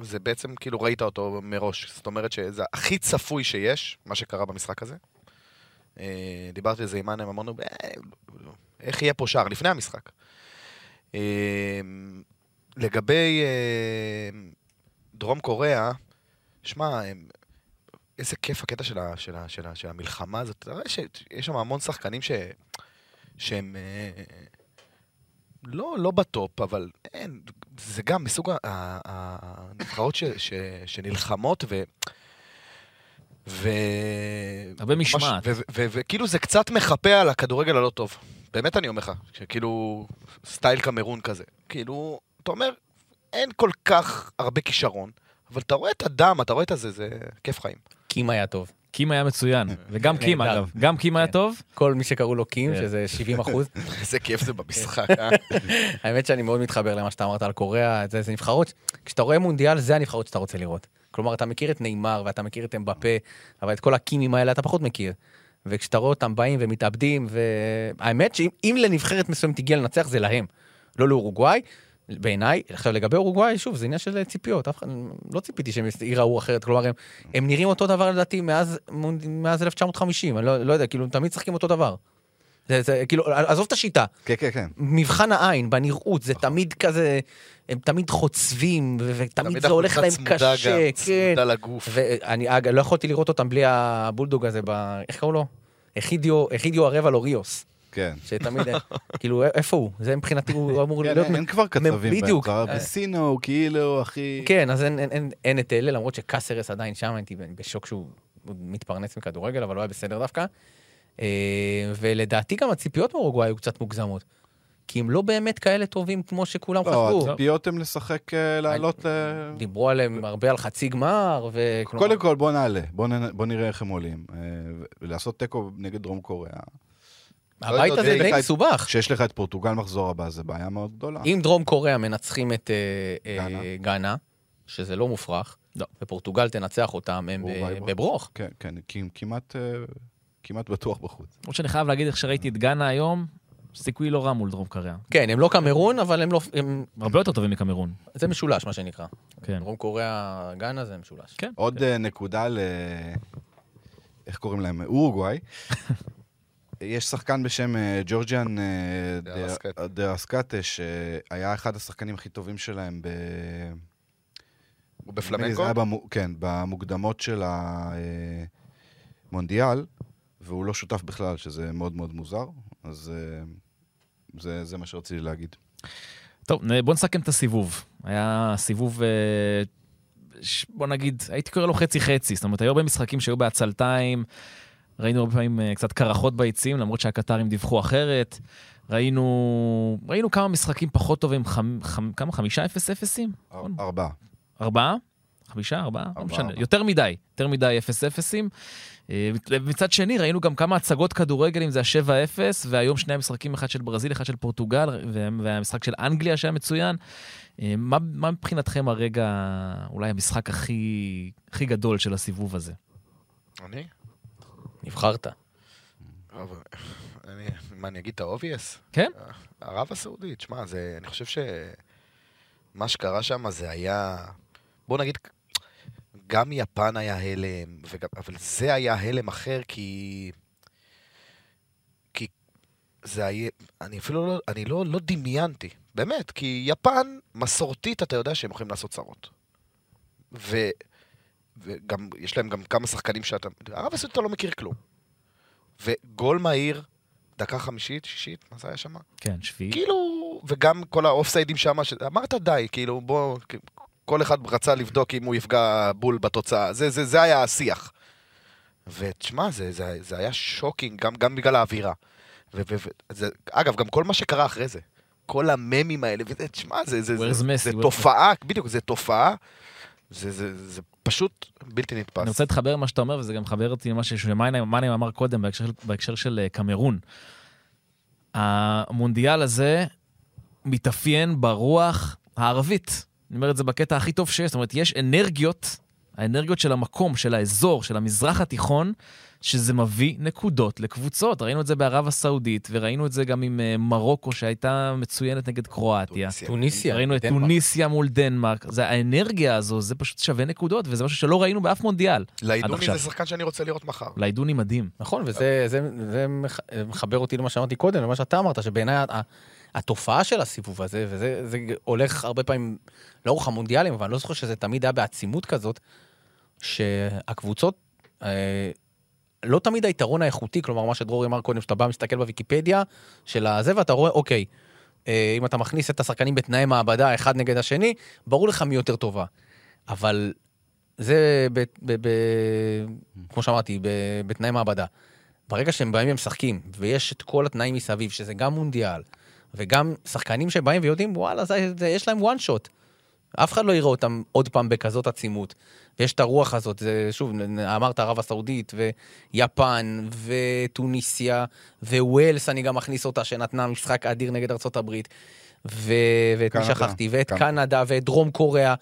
זה בעצם כאילו ראית אותו מראש. זאת אומרת שזה הכי צפוי שיש, מה שקרה במשחק הזה. אה, דיברתי על זה עם מאנם, אמרנו, "אה, איך יהיה פה שער לפני המשחק. אה, לגבי דרום קוריאה, שמע, איזה כיף הקטע של, ה, של, ה, של, ה, של המלחמה הזאת. אתה רואה שיש שם המון שחקנים ש, שהם לא, לא בטופ, אבל אין, זה גם מסוג הנבחרות ש, ש, שנלחמות ו... ו... הרבה משמעת. וכאילו זה קצת מחפה על הכדורגל הלא טוב. באמת אני אומר לך, שכאילו סטייל קמרון כזה. כאילו, אתה אומר, אין כל כך הרבה כישרון, אבל אתה רואה את הדם, אתה רואה את הזה, זה כיף חיים. קים היה טוב. קים היה מצוין, וגם קים. אגב, גם קים היה כן. טוב. כל מי שקראו לו קים, כן. שזה 70 אחוז. איזה כיף זה במשחק, אה? האמת שאני מאוד מתחבר למה שאתה אמרת על קוריאה, זה, זה נבחרות, כשאתה רואה מונדיאל, זה הנבחרות שאתה רוצה לראות. כלומר, אתה מכיר את נאמר ואתה מכיר את אמבפה, אבל את כל הקימים האלה אתה פחות מכיר. וכשאתה רואה אותם באים ומתאבדים, והאמת שאם אם לנבחרת מסוימת הגיע לנצח זה להם, לא לאורוגוואי. בעיניי, עכשיו לגבי אורוגוואי, שוב, זה עניין של ציפיות, אף אחד, לא ציפיתי שהם ייראו אחרת, כלומר, הם, הם נראים אותו דבר לדעתי מאז, מאז 1950, אני לא, לא יודע, כאילו, תמיד משחקים אותו דבר. זה, זה, כאילו, עזוב את השיטה, כן, כן, כן. מבחן העין, בנראות, זה תמיד כזה, הם תמיד חוצבים, ותמיד זה הולך להם צמודה קשה, גם, כן. צמודה לגוף. ואני אגב, לא יכולתי לראות אותם בלי הבולדוג הזה, ב... איך קראו לו? אחידיו, אחידיו הרבע לוריוס, כן. שתמיד, כאילו, איפה הוא? זה מבחינתי, הוא אמור כן, להיות... אין- כבר קצבים בדיוק. באמצע, וסינו הוא כאילו הכי... כן, אז אין, את אלה, למרות שקאסרס עדיין שם, הייתי בשוק שהוא הוא מתפרנס מכדורגל, אבל הוא היה בסדר דווקא. אה, ולדעתי גם הציפיות מאורוגוואי היו קצת מוגזמות. כי הם לא באמת כאלה טובים כמו שכולם לא, חשבו. הציפיות הן לשחק, אה, לעלות. דיברו עליהם הרבה על חצי גמר, ו... קודם כל בוא נעלה, בוא נ- בוא נראה איך הם עולים. אה, ולעשות תיקו נגד דרום קוריאה. הבית לא הזה יודע, די מסובך. כשיש לך את פורטוגל מחזור הבא, זה בעיה מאוד גדולה. אם דרום קוריאה מנצחים את אה, אה, גאנה. שזה לא מופרך, לא. ופורטוגל תנצח אותם, הם ברוך. בברוך. כן, כן, כי- כמעט, אה, כמעט בטוח בחוץ. למרות שאני חייב להגיד איך שראיתי את גאנה היום, סיכוי לא רע מול דרום קוריאה. כן, הם לא קמרון, אבל הם לא... הם... הרבה יותר טובים מקמרון. זה משולש, מה שנקרא. כן. דרום קוריאה, גאנה זה משולש. כן. עוד אה, נקודה ל... איך קוראים להם? אורוגוואי. יש שחקן בשם אה, ג'ורג'יאן אה, ארסקטה, שהיה אחד השחקנים הכי טובים שלהם ב... הוא בפלמנקו? כן, במוקדמות של המונדיאל, והוא לא שותף בכלל, שזה מאוד מאוד מוזר. אז אה, זה, זה מה שרציתי להגיד. טוב, בוא נסכם את הסיבוב. היה סיבוב, בוא נגיד, הייתי קורא לו חצי-חצי. זאת אומרת, היו הרבה משחקים שהיו בעצלתיים, ראינו הרבה פעמים אה, קצת קרחות ביציעים, למרות שהקטרים דיווחו אחרת. ראינו, ראינו כמה משחקים פחות טובים, חמ, חמ, כמה? חמישה אפס אפסים? נכון? ארבעה. ארבעה? חמישה? ארבעה? לא משנה. ארבעה. יותר מדי, יותר מדי אפס אפסים. אה, מצד שני, ראינו גם כמה הצגות כדורגל, אם זה השבע אפס, והיום שני המשחקים, אחד של ברזיל, אחד של פורטוגל, וה- והמשחק של אנגליה שהיה מצוין. אה, מה, מה מבחינתכם הרגע, אולי המשחק הכי, הכי גדול של הסיבוב הזה? אני? נבחרת. אני, מה, אני אגיד את ה-obvious? כן. ערב הסעודית, שמע, זה, אני חושב שמה שקרה שם זה היה, בוא נגיד, גם יפן היה הלם, וגם, אבל זה היה הלם אחר כי... כי זה היה, אני אפילו לא, אני לא, לא דמיינתי, באמת, כי יפן, מסורתית, אתה יודע שהם יכולים לעשות צרות. ו... וגם, יש להם גם כמה שחקנים שאתה... ערב הסעודית אתה לא מכיר כלום. וגול מהיר, דקה חמישית, שישית, מה זה היה שם? כן, שביעית. כאילו, וגם כל האופסיידים שם, ש... אמרת די, כאילו, בוא, כל אחד רצה לבדוק אם הוא יפגע בול בתוצאה, זה, זה, זה היה השיח. ותשמע, זה, זה, זה היה שוקינג, גם, גם בגלל האווירה. ו, ו, זה, אגב, גם כל מה שקרה אחרי זה, כל הממים האלה, וזה, תשמע, זה, זה, זה, זה? זה תופעה, בדיוק, זה תופעה, זה, זה, זה פשוט בלתי נתפס. אני רוצה להתחבר למה שאתה אומר, וזה גם מחבר אותי למה שמאנם אמר קודם בהקשר, בהקשר של אה, קמרון. המונדיאל הזה מתאפיין ברוח הערבית. אני אומר את זה בקטע הכי טוב שיש, זאת אומרת, יש אנרגיות, האנרגיות של המקום, של האזור, של המזרח התיכון, שזה מביא נקודות לקבוצות. ראינו את זה בערב הסעודית, וראינו את זה גם עם אה, מרוקו, שהייתה מצוינת נגד קרואטיה. טוניסיה. ראינו את דנמרק. טוניסיה מול דנמרק. זה האנרגיה הזו, זה פשוט שווה נקודות, וזה משהו שלא ראינו באף מונדיאל. לעידוני. זה שחקן שאני רוצה לראות מחר. ליידוני מדהים. נכון, וזה זה, זה מח- מחבר אותי למה שאמרתי קודם, למה שאתה אמרת, שבעיניי התופעה של הסיבוב הזה, וזה זה הולך הרבה פעמים לאורך המונדיאלים, אבל אני לא זוכר שזה תמיד היה בעצימות כזאת, שהקבוצות, אה, לא תמיד היתרון האיכותי, כלומר מה שדרורי אמר קודם, שאתה בא מסתכל בוויקיפדיה של הזה, ואתה רואה, אוקיי, אה, אם אתה מכניס את השחקנים בתנאי מעבדה אחד נגד השני, ברור לך מי יותר טובה. אבל זה, ב, ב, ב, כמו שאמרתי, ב, בתנאי מעבדה. ברגע שהם באים ומשחקים, ויש את כל התנאים מסביב, שזה גם מונדיאל, וגם שחקנים שבאים ויודעים, וואלה, זה, זה, יש להם one shot. אף אחד לא יראה אותם עוד פעם בכזאת עצימות. ויש את הרוח הזאת, זה שוב, אמרת ערב הסעודית, ויפן, וטוניסיה, וווילס, אני גם מכניס אותה, שנתנה משחק אדיר נגד ארה"ב, ו... ואת מי. שכחתי, ואת קנדה. קנדה, ואת דרום קוריאה,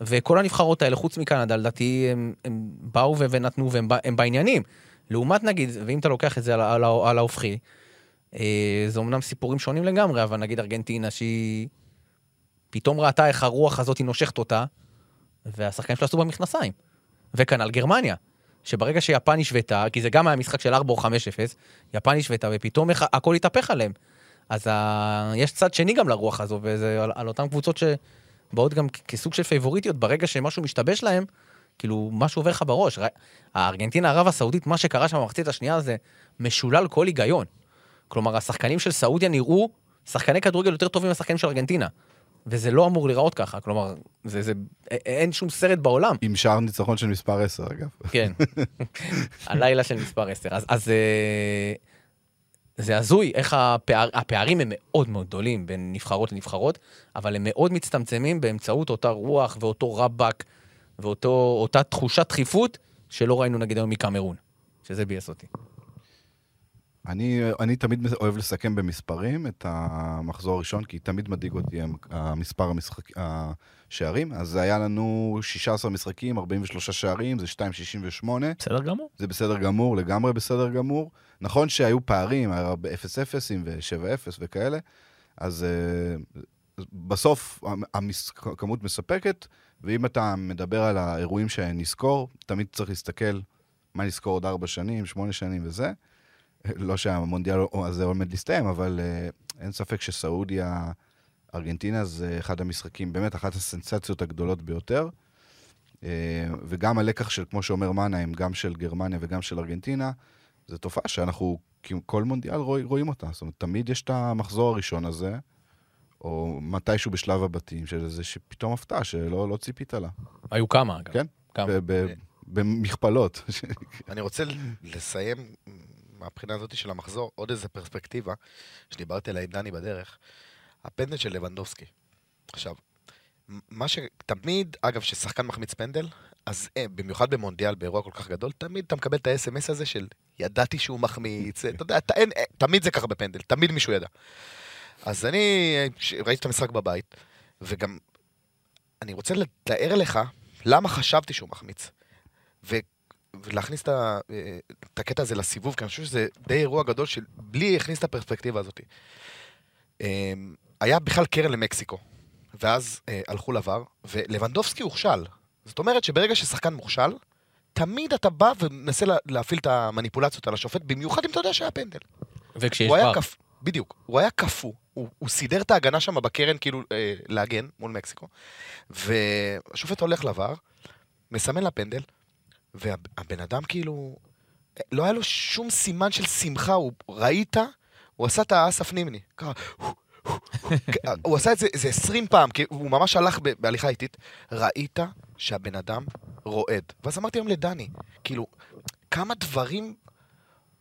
וכל הנבחרות האלה, חוץ מקנדה, לדעתי, הם, הם באו ונתנו, והם הם בעניינים. לעומת נגיד, ואם אתה לוקח את זה על, על, על ההופכי, אה, זה אמנם סיפורים שונים לגמרי, אבל נגיד ארגנטינה שהיא פתאום ראתה איך הרוח הזאת נושכת אותה, והשחקנים שלה עשו במכנסיים. וכנ"ל גרמניה, שברגע שיפן השוותה, כי זה גם היה משחק של 4 או 5-0, יפן השוותה, ופתאום איך, הכל התהפך עליהם. אז ה... יש צד שני גם לרוח הזו, וזה על, על אותן קבוצות שבאות גם כסוג של פייבוריטיות, ברגע שמשהו משתבש להם, כאילו, משהו עובר לך בראש. הארגנטינה, ערב הסעודית, מה שקרה שם במחצית השנייה זה משולל כל היגיון. כלומר, השחקנים של סעודיה נראו שחקני כדורגל יותר טובים מהשחקנים של ארגנטינה. וזה לא אמור להיראות ככה, כלומר, זה, זה, אין שום סרט בעולם. עם שער ניצחון של מספר 10, אגב. כן. הלילה של מספר 10. אז, אז אה, זה הזוי איך הפער, הפערים הם מאוד מאוד גדולים בין נבחרות לנבחרות, אבל הם מאוד מצטמצמים באמצעות אותה רוח ואותו רבאק ואותה תחושת דחיפות שלא ראינו נגיד היום מקמרון, שזה ביאס אותי. אני, אני תמיד אוהב לסכם במספרים את המחזור הראשון, כי תמיד מדאיג אותי המ- המספר המשחק, השערים. אז זה היה לנו 16 משחקים, 43 שערים, זה 2.68. בסדר גמור. זה בסדר גמור, לגמרי בסדר גמור. נכון שהיו פערים, היה הרבה 0-0 ו-7-0 וכאלה, אז uh, בסוף המס... הכמות מספקת, ואם אתה מדבר על האירועים שנזכור, תמיד צריך להסתכל מה נזכור עוד ארבע שנים, שמונה שנים וזה. לא שהמונדיאל הזה עומד להסתיים, אבל uh, אין ספק שסעודיה, ארגנטינה זה אחד המשחקים, באמת אחת הסנסציות הגדולות ביותר. אה, וגם הלקח של, כמו שאומר מנהיים, גם של גרמניה וגם של ארגנטינה, זו תופעה שאנחנו כל מונדיאל רוא, רואים אותה. זאת אומרת, תמיד יש את המחזור הראשון הזה, או מתישהו בשלב הבתים, של איזה שפתאום הפתעה שלא לא ציפית לה. היו כמה, אגב. כן? כמה. ב- במכפלות. אני רוצה לסיים מהבחינה הזאת של המחזור עוד איזה פרספקטיבה, שדיברתי עליה עם דני בדרך, הפנדל של לבנדובסקי. עכשיו, מה שתמיד, אגב, כששחקן מחמיץ פנדל, אז אה, במיוחד במונדיאל, באירוע כל כך גדול, תמיד אתה מקבל את ה-SMS הזה של ידעתי שהוא מחמיץ, אתה יודע, אתה, אין, אה, תמיד זה ככה בפנדל, תמיד מישהו ידע. אז אני ראיתי את המשחק בבית, וגם אני רוצה לתאר לך למה חשבתי שהוא מחמיץ. ולהכניס את, ה, אה, את הקטע הזה לסיבוב, כי אני חושב שזה די אירוע גדול של בלי להכניס את הפרספקטיבה הזאת. אה, היה בכלל קרן למקסיקו, ואז אה, הלכו לבר, ולבנדובסקי הוכשל. זאת אומרת שברגע ששחקן מוכשל, תמיד אתה בא ומנסה לה, להפעיל את המניפולציות על השופט, במיוחד אם אתה יודע שהיה פנדל. וכשיש בר. קפ... בדיוק, הוא היה קפוא, הוא, הוא סידר את ההגנה שם בקרן כאילו אה, להגן מול מקסיקו, והשופט הולך לבר, מסמן לה פנדל, והבן אדם כאילו, לא היה לו שום סימן של שמחה, הוא ראית, הוא עשה את האסף נימני, ככה, הוא עשה את זה איזה 20 פעם, כי הוא ממש הלך בהליכה איטית, ראית שהבן אדם רועד. ואז אמרתי היום לדני, כאילו, כמה דברים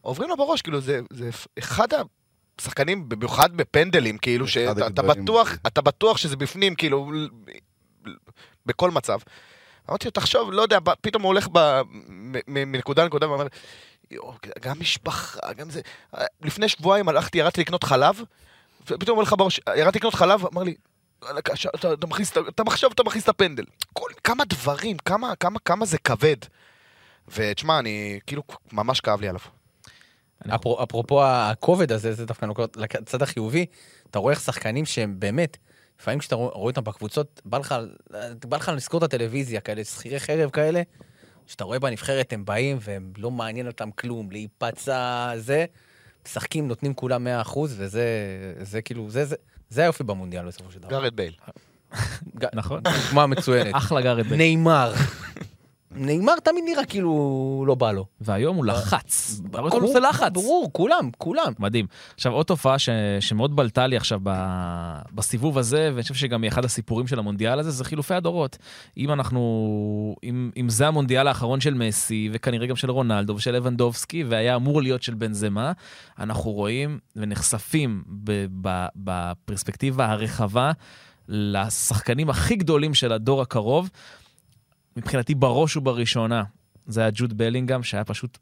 עוברים לו בראש, כאילו, זה, זה אחד השחקנים, במיוחד בפנדלים, כאילו, שאתה. בטוח, אתה בטוח שזה בפנים, כאילו, בכל מצב. אמרתי לו, תחשוב, לא יודע, פתאום הוא הולך מנקודה לנקודה ואומר, "יואו, גם משפחה, גם זה... לפני שבועיים הלכתי, ירדתי לקנות חלב, ופתאום אומר לך ירדתי לקנות חלב, אמר לי, "וואלכ, ש- אתה, אתה מכניס, אתה מכניס את הפנדל. כמה דברים, כמה, זה כבד. ותשמע, אני, כאילו, ממש כאב לי עליו. אפרו- אפרופו הכובד הזה, זה דווקא נוקט לצד החיובי, אתה רואה איך שחקנים שהם באמת, לפעמים כשאתה רואה רואה אותם בקבוצות, בא לך, בא לך לזכור את הטלוויזיה, כאלה שכירי חרב כאלה, שאתה רואה בנבחרת, הם באים והם לא מעניין אותם כלום, להיפצע, זה, משחקים, נותנים כולם 100%, וזה זה כאילו, זה, זה, זה היופי במונדיאל בסופו של דבר. גארד בייל. נכון. דוגמה מצוינת. אחלה גארת' בייל. ניימאר. ניימאר תמיד נראה כאילו לא בא לו. והיום הוא לחץ. אתה רואה ברור, שהוא עושה לחץ. ברור, כולם, כולם. מדהים. עכשיו, עוד תופעה ש... שמאוד בלטה לי עכשיו ב... בסיבוב הזה, ואני חושב שגם היא אחד הסיפורים של המונדיאל הזה, זה חילופי הדורות. אם אנחנו... אם, אם זה המונדיאל האחרון של מסי, וכנראה גם של רונלדו ושל לבנדובסקי, והיה אמור להיות של בנזמה, אנחנו רואים ונחשפים ב... ב... בפרספקטיבה הרחבה לשחקנים הכי גדולים של הדור הקרוב. מבחינתי, בראש ובראשונה, זה היה ג'וד בלינגהם, שהיה פשוט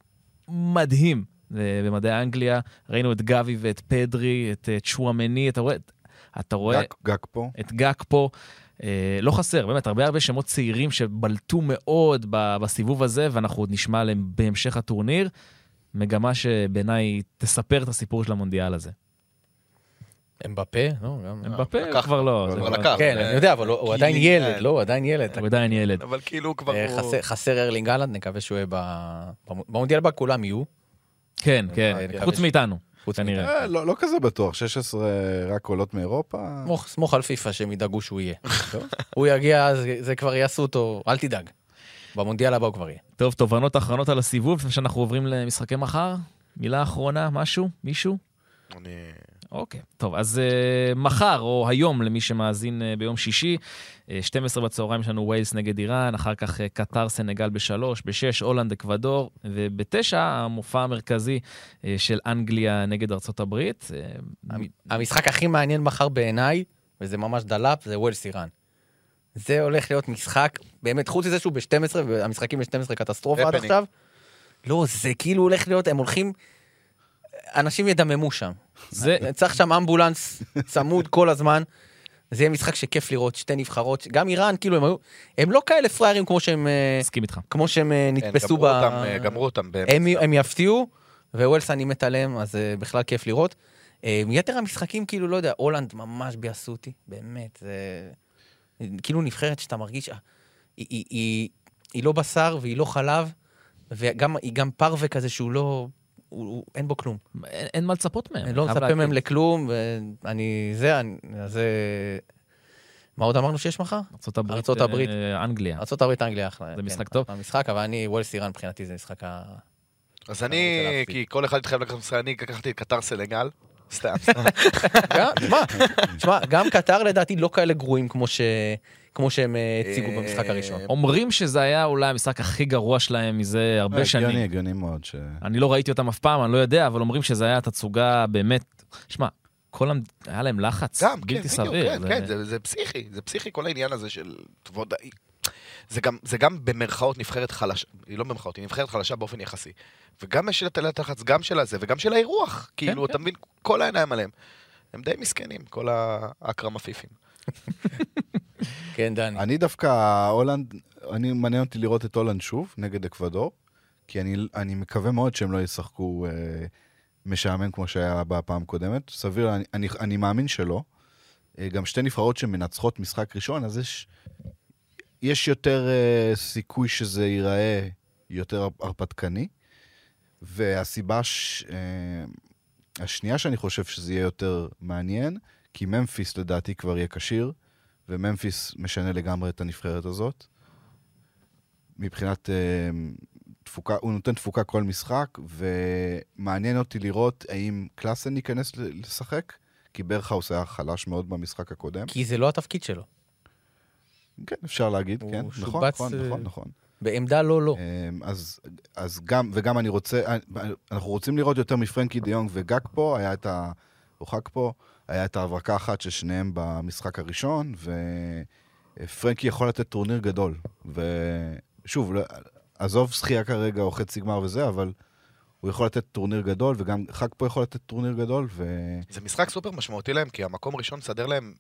מדהים אה, במדעי אנגליה. ראינו את גבי ואת פדרי, את אה, צ'ואמני, אתה רואה, אתה רואה גג- גג פה. את גג פה. אה, לא חסר, באמת, הרבה הרבה שמות צעירים שבלטו מאוד ב- בסיבוב הזה, ואנחנו עוד נשמע עליהם בהמשך הטורניר. מגמה שבעיניי תספר את הסיפור של המונדיאל הזה. אמבפה? לא, גם... אמבפה. כבר לא. כבר לקח. כן, אני יודע, אבל הוא- הוא עדיין. ילד, לא? הוא עדיין ילד. הוא עדיין ילד. אבל כאילו כבר אה, הוא... חסר- חסר ארלינג אהלנד, נקווה שהוא יהיה במונדיאל הבא, כולם יהיו. כן, כן, אה, חוץ מאיתנו, חוץ כנראה. אה, לא לא כזה בטוח, 16 רק עולות מאירופה. סמוך- על פיפא שהם ידאגו שהוא יהיה. הוא יגיע, זה- זה כבר יעשו אותו, אל תדאג. במונדיאל הבא הוא כבר יהיה. טוב, תובנות אחרונות על הסיבוב, לפני שאנחנו עוברים למשחקי מחר? מילה אחרונה, משהו? מישהו? אני... אוקיי. טוב, אז אה, מחר, או היום, למי שמאזין אה, ביום שישי, אה, 12 בצהריים יש לנו ויילס נגד איראן, אחר כך אה, קטר סנגל בשלוש, בשש הולנד אקוודור, ובתשע המופע המרכזי אה, של אנגליה נגד ארצות הברית. אה, המשחק הכי מעניין מחר בעיניי, וזה ממש דלאפ, זה ויילס איראן. זה הולך להיות משחק, באמת, חוץ מזה שהוא ב-12, והמשחקים ב-12 קטסטרופה עד. עכשיו. לא, זה כאילו הולך להיות, הם הולכים, אנשים ידממו שם. זה, צריך שם אמבולנס צמוד כל הזמן. זה יהיה משחק שכיף לראות, שתי נבחרות, גם איראן, כאילו הם היו, הם לא כאלה פראיירים כמו שהם, אה, מסכים איתך. כמו שהם אה, כן, נתפסו ב... גמרו אותם, אה, גמרו אותם באמת. הם, יפתיעו, וווילס אני מת עליהם, אז בכלל כיף לראות. יתר המשחקים, כאילו, לא יודע, הולנד ממש ביאסו אותי, באמת, זה... כאילו נבחרת שאתה מרגיש, היא, היא, היא, היא לא בשר והיא לא חלב, והיא גם פרווה כזה שהוא לא... הוא, הוא, אין בו כלום. אין, אין מה לצפות מהם. אני לא מצפה. מהם לכלום, ואני... זה... אני- זה... מה עוד אמרנו שיש מחר? הברית, ארצות הברית. אה, אנגליה. ארה"ב אנגליה אחלה. זה כן, משחק טוב. המשחק, אבל אני, ווילס איראן מבחינתי זה משחק ה... אז אני. כי כל אחד התחייב לקחת משחק, אני לקחתי את קטר סלגל. סתם, סתם. גם, תשמע, תשמע, גם קטר לדעתי לא כאלה גרועים כמו ש... כמו שהם אה, הציגו במשחק הראשון. אומרים שזה היה אולי המשחק הכי גרוע שלהם מזה הרבה הגיוני, שנים. הגיוני מאוד. ש- אני לא ראיתי אותם אף פעם, אני לא יודע, אבל אומרים שזה היה תצוגה באמת... שמע, כל המד... היה להם לחץ גם, כן, בלתי בדיוק, סביר. כן, זה- כן, זה- זה פסיכי, זה פסיכי כל העניין הזה של. זה גם, זה גם במרכאות נבחרת חלשה, היא לא במרכאות, היא נבחרת חלשה באופן יחסי. וגם יש את הלחץ, גם של הזה, וגם של האירוח. כאילו, כן. אתה מבין, כל העיניים עליהם. הם די מסכנים, כל האקרם עפיפים. כן, דני. אני דווקא, הולנד, אני מעניין אותי לראות את הולנד שוב, נגד אקוודור, כי אני, אני מקווה מאוד שהם לא ישחקו אה, משעמם כמו שהיה בפעם הקודמת. סביר, אני, אני, אני מאמין שלא. אה, גם שתי נבחרות שמנצחות משחק ראשון, אז יש, יש יותר אה, סיכוי שזה ייראה יותר הרפתקני. והסיבה ש, אה, השנייה שאני חושב שזה יהיה יותר מעניין, כי ממפיס לדעתי כבר יהיה כשיר, וממפיס משנה לגמרי את הנבחרת הזאת. מבחינת אה, תפוקה, הוא נותן תפוקה כל משחק, ומעניין אותי לראות האם קלאסן ייכנס לשחק, כי ברכהאוס היה חלש מאוד במשחק הקודם. כי זה לא התפקיד שלו. כן, אפשר להגיד, כן. נכון, שובץ, נכון, אה, נכון, נכון. בעמדה לא לא. אמ, אז, אז גם, וגם אני רוצה, אנחנו רוצים לראות יותר מפרנקי דיונג וגאקפו, היה את ה... הורחק פה, היה את ההברקה אחת של שניהם במשחק הראשון, ופרנקי יכול לתת טורניר גדול. ושוב, לא- עזוב זכייה כרגע או חצי גמר וזה, אבל הוא יכול לתת טורניר גדול, וגם גאקפו יכול לתת טורניר גדול, ו... זה משחק סופר משמעותי להם, כי המקום הראשון מסדר להם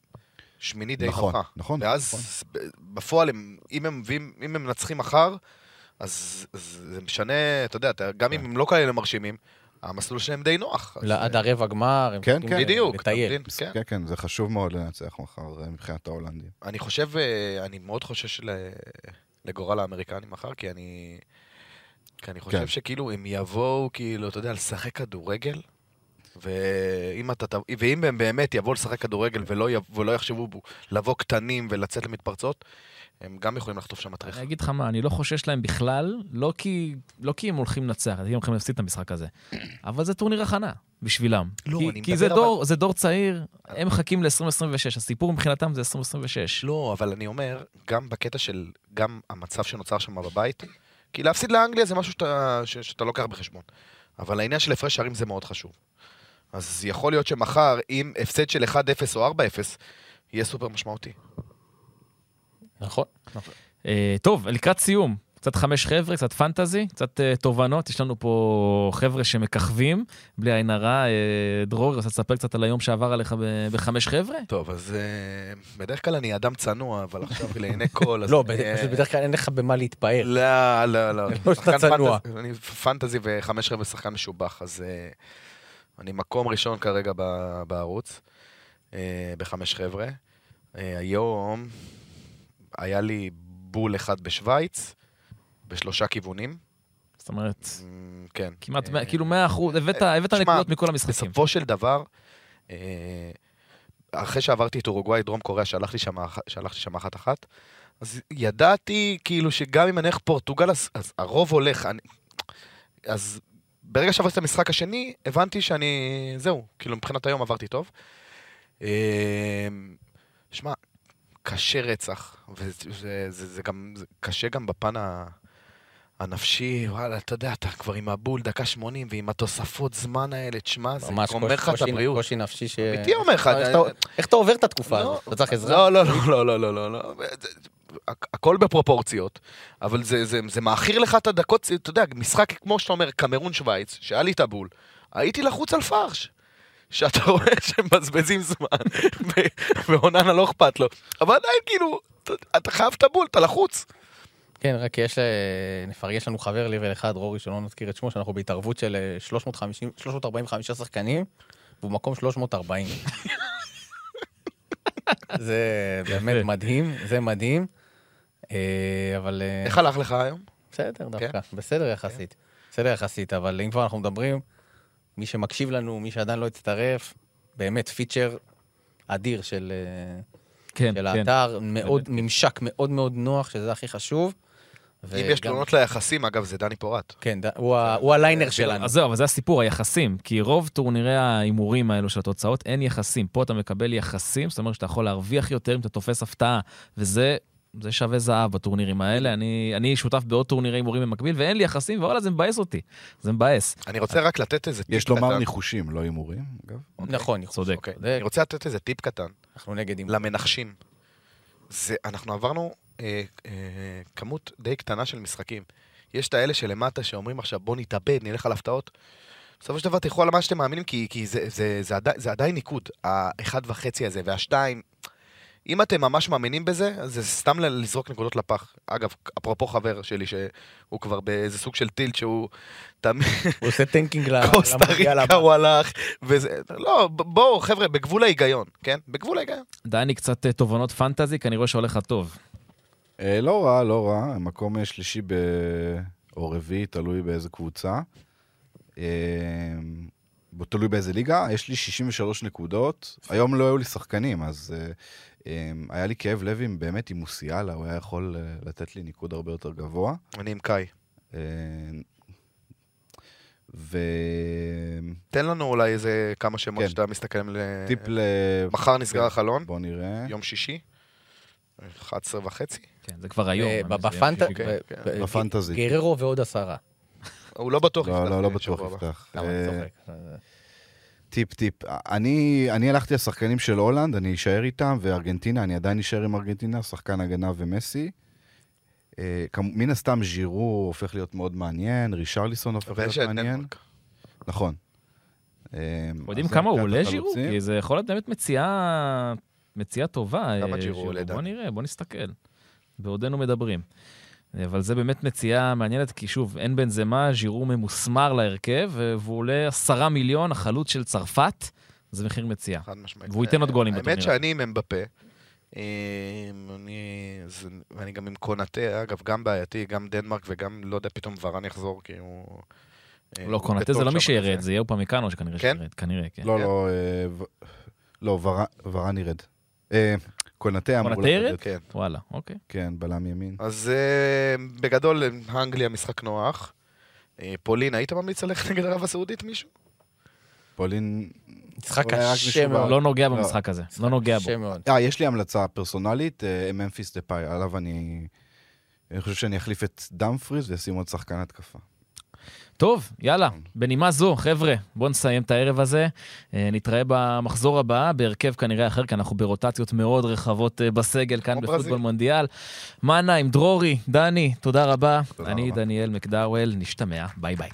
שמיני די נכון, נוחה. נכון, ואז נכון. ב- בפועל, הם, אם הם אם הם מנצחים מחר, אז אז זה משנה, אתה יודע, אתה- גם אם כן. הם לא כאלה מרשימים, המסלול שלהם די נוח. עד הרבע גמר, הם כן, צריכים כן. בדיוק, לטייל. מבין? כן. כן, כן, זה חשוב מאוד לנצח מחר אה, מבחינת ההולנדים. אני חושב, אה, אני מאוד חושש לגורל האמריקנים מחר, כי אני... כי אני חושב כן. שכאילו, הם יבואו, כאילו, אתה יודע, לשחק כדורגל, ואם, אתה, ואם הם באמת יבואו לשחק כדורגל ולא, יב, ולא יחשבו בו לבוא קטנים ולצאת למתפרצות, הם גם יכולים לחטוף שם מטריח. אני אגיד לך מה, אני לא חושש להם בכלל, לא כי, לא כי הם הולכים לנצח, כי הם הולכים להפסיד את המשחק הזה, אבל זה טורניר הכנה בשבילם. לא, כי, אני כי זה, אבל- דור, זה דור צעיר, הם מחכים ל-2026, הסיפור מבחינתם זה 2026. לא, אבל אני אומר, גם בקטע של, גם המצב שנוצר שם בבית, כי להפסיד לאנגליה זה משהו שאתה, ש, שאתה לוקח בחשבון. אבל העניין של הפרש שערים זה מאוד חשוב. אז יכול להיות שמחר, אם הפסד של 1-0 או 4-0, יהיה סופר משמעותי. נכון. אה, טוב, לקראת סיום, קצת חמש חבר'ה, קצת פנטזי, קצת אה, תובנות, יש לנו פה חבר'ה שמככבים, בלי עין הרע. אה, דרור, רוצה לספר קצת על היום שעבר עליך ב- בחמש חבר'ה? טוב, אז אה, בדרך כלל אני אדם צנוע, אבל עכשיו לעיני כל... אז לא, בדרך כלל אין לך במה להתפאר. לא, לא, לא. לא שאתה צנוע. פנטזי- אני פנטזי וחמש חבר'ה שחקן משובח, אז אה, אני מקום ראשון כרגע ב- בערוץ, אה, בחמש חבר'ה. אה, היום היה לי בול אחד בשוויץ, בשלושה כיוונים. זאת אומרת, אמ, כן. כמעט, אה, כאילו 100 אחוז, הבאת הבאת תשמע, נקודות מכל המשחקים. בסופו של דבר, אה, אחרי שעברתי את אורוגוואי, דרום קוריאה, שם, שהלכתי שם אחת-אחת, אז ידעתי כאילו שגם אם אני הולך פורטוגל, אז, אז הרוב הולך. אני, אז ברגע שעברתי את המשחק השני, הבנתי שאני... זהו, כאילו מבחינת היום עברתי טוב. אה, שמע, קשה רצח, וזה זה, זה, גם זה קשה גם בפן ה... הנפשי, וואלה, אתה יודע, אתה כבר עם הבול דקה 80 ועם התוספות זמן האלה, תשמע, זה גומר לך את הבריאות. קושי נפשי ש... אמיתי אומר לך, איך אתה- איך אתה עובר את התקופה לא. הזאת? אתה צריך עזרה? לא, לא, לא, לא, לא, לא, לא, לא. הכל בפרופורציות, אבל זה, זה, זה מעכיר לך את הדקות, אתה יודע, משחק כמו שאתה אומר, קמרון שווייץ, שהיה לי את הבול, הייתי לחוץ על פרש. שאתה רואה שהם מבזבזים זמן, ואוננה לא אכפת לו, אבל עדיין כאילו, אתה- אתה חייב את הבול, אתה לחוץ. כן, רק יש, אה, נפרגן, יש לנו חבר ליבל אחד, רורי, שלא נזכיר את שמו, שאנחנו בהתערבות של אה, 350, 345 שחקנים, והוא מקום 340. זה באמת. מדהים, זה מדהים. אה, אבל אה, איך הלך לך היום? בסדר דווקא, בסדר יחסית. בסדר יחסית, אבל אם כבר אנחנו מדברים, מי שמקשיב לנו, מי שעדיין לא הצטרף, באמת פיצ'ר אדיר של, אה, כן, של כן. האתר, מאוד, ממשק מאוד מאוד נוח, שזה הכי חשוב. אם יש תלונות ליחסים, אגב, זה דני פורט. כן, ד- הוא ה- הוא הליינר שלנו. אז זהו, אבל זה הסיפור, היחסים. כי רוב טורנירי ההימורים האלו של התוצאות, אין יחסים. פה אתה מקבל יחסים, זאת אומרת שאתה יכול להרוויח יותר אם אתה תופס הפתעה, וזה... זה שווה זהב בטורנירים האלה. אני, אני שותף בעוד טורנירי הימורים במקביל, ואין לי יחסים, ווואלה, זה מבאס אותי. זה מבאס. אני רוצה רק לתת איזה טיפ יש קטן. לומר ניחושים, לא הימורים, אגב. נכון, ניחוש. צודק. אוקיי. צודק. אני רוצה לתת איזה טיפ קטן. אנחנו נגד עם... למנחשים. זה, אנחנו עברנו אה, אה, כמות די קטנה של משחקים. יש את האלה שלמטה שאומרים עכשיו בוא נתאבד, נלך על הפתעות. בסופו של דבר תלכו על מה שאתם מאמינים, כי, כי זה, זה, זה, עדיין, זה עדיין ניקוד. האחד וחצי הזה והשתיים, אם אתם ממש מאמינים בזה, זה סתם ל- לזרוק נקודות לפח. אגב, אפרופו חבר שלי, שהוא כבר באיזה סוג של tilt, שהוא תמיד... הוא עושה tanking ל- קוסטה למונדיאל ריקה. הוא הלך, וזה... לא, בואו, חבר'ה, בגבול ההיגיון, כן? בגבול ההיגיון. דני, קצת אה, תובנות פנטזי, כי אני רואה שהולך לך טוב. אה, לא רע, לא רע, מקום אה, שלישי ב... או רביעי, תלוי באיזה קבוצה. אה, בו- תלוי באיזה ליגה, יש לי 63 נקודות. היום לא היו לי שחקנים, אז היה לי כאב לב עם באמת עם מוסיאלה, הוא היה יכול אה, לתת לי ניקוד הרבה יותר גבוה. אני עם קאי. אה, ו... תן לנו אולי איזה כמה שמות כן. שאתה מסתכל ל... טיפ ל... מחר נסגר כן. החלון, בוא נראה. יום שישי, 11 וחצי. כן, זה כבר היום. אה. זה- כן, כן. בפנטזי. גררו ועוד עשרה. הוא לא בטוח לא, יפתח לא, לא בטוח. יפתח. למה אה, אני צוחק? טיפ טיפ. אני, אני הלכתי לשחקנים של הולנד, אני אשאר איתם, וארגנטינה, אני עדיין אשאר עם ארגנטינה, שחקן הגנה ומסי. אה, כמ- מן הסתם ז'ירו הופך להיות מאוד מעניין, רישרליסון הופך להיות מעניין. דנמרק. נכון. אה, יודעים כמה הוא עולה ז'ירו? כי זה יכול להיות באמת מציאה, מציאה טובה. כמה אה, ג'ירו עולה, בוא? נראה, בוא נסתכל. בעודנו מדברים. אבל זה באמת מציאה מעניינת, כי שוב, אין בנזמה, ז'ירו ממוסמר להרכב, אה, והוא עולה עשרה מיליון, החלוץ של צרפת, זה מחיר מציאה. חד משמעית. והוא ייתן עוד גולים האמת בטורניר. שאני עם אמבפה. אה, אני, זה, ואני גם עם קונאטה, אגב, גם בעייתי, גם דנמרק וגם, לא יודע, פתאום ורן יחזור, כי הוא... אה, לא, הוא קונאטה זה לא מי שירד. זה יהיה אופמקאנו שכנראה כן? שירד. כנראה, כן. לא, כן? לא, אה, לא, ור- ורן ירד. קונאטה אמור? לרדת. כן. וואלה, אוקיי. כן, בלם ימין. אז אה, בגדול, אנגליה משחק נוח. אה, פולין, היית ממליץ ללכת נגד ערב הסעודית מישהו? פולין... משחק קשה מאוד. לא נוגע לא. במשחק הזה, לא נוגע בו. אה, יש לי המלצה פרסונלית, אה, ממפיס דה פאי, עליו אני... אני חושב שאני אחליף את דאמפריז ואשים עוד שחקן התקפה. טוב, יאללה, בנימה זו, חבר'ה, בואו נסיים את הערב הזה. אה, נתראה במחזור הבא, בהרכב כנראה אחר, כי אנחנו ברוטציות מאוד רחבות אה, בסגל כאן בפוטבול ברזיל. מונדיאל. מנה עם דרורי, דני, תודה רבה. תודה אני רבה. דניאל מקדאוול, נשתמע, ביי ביי.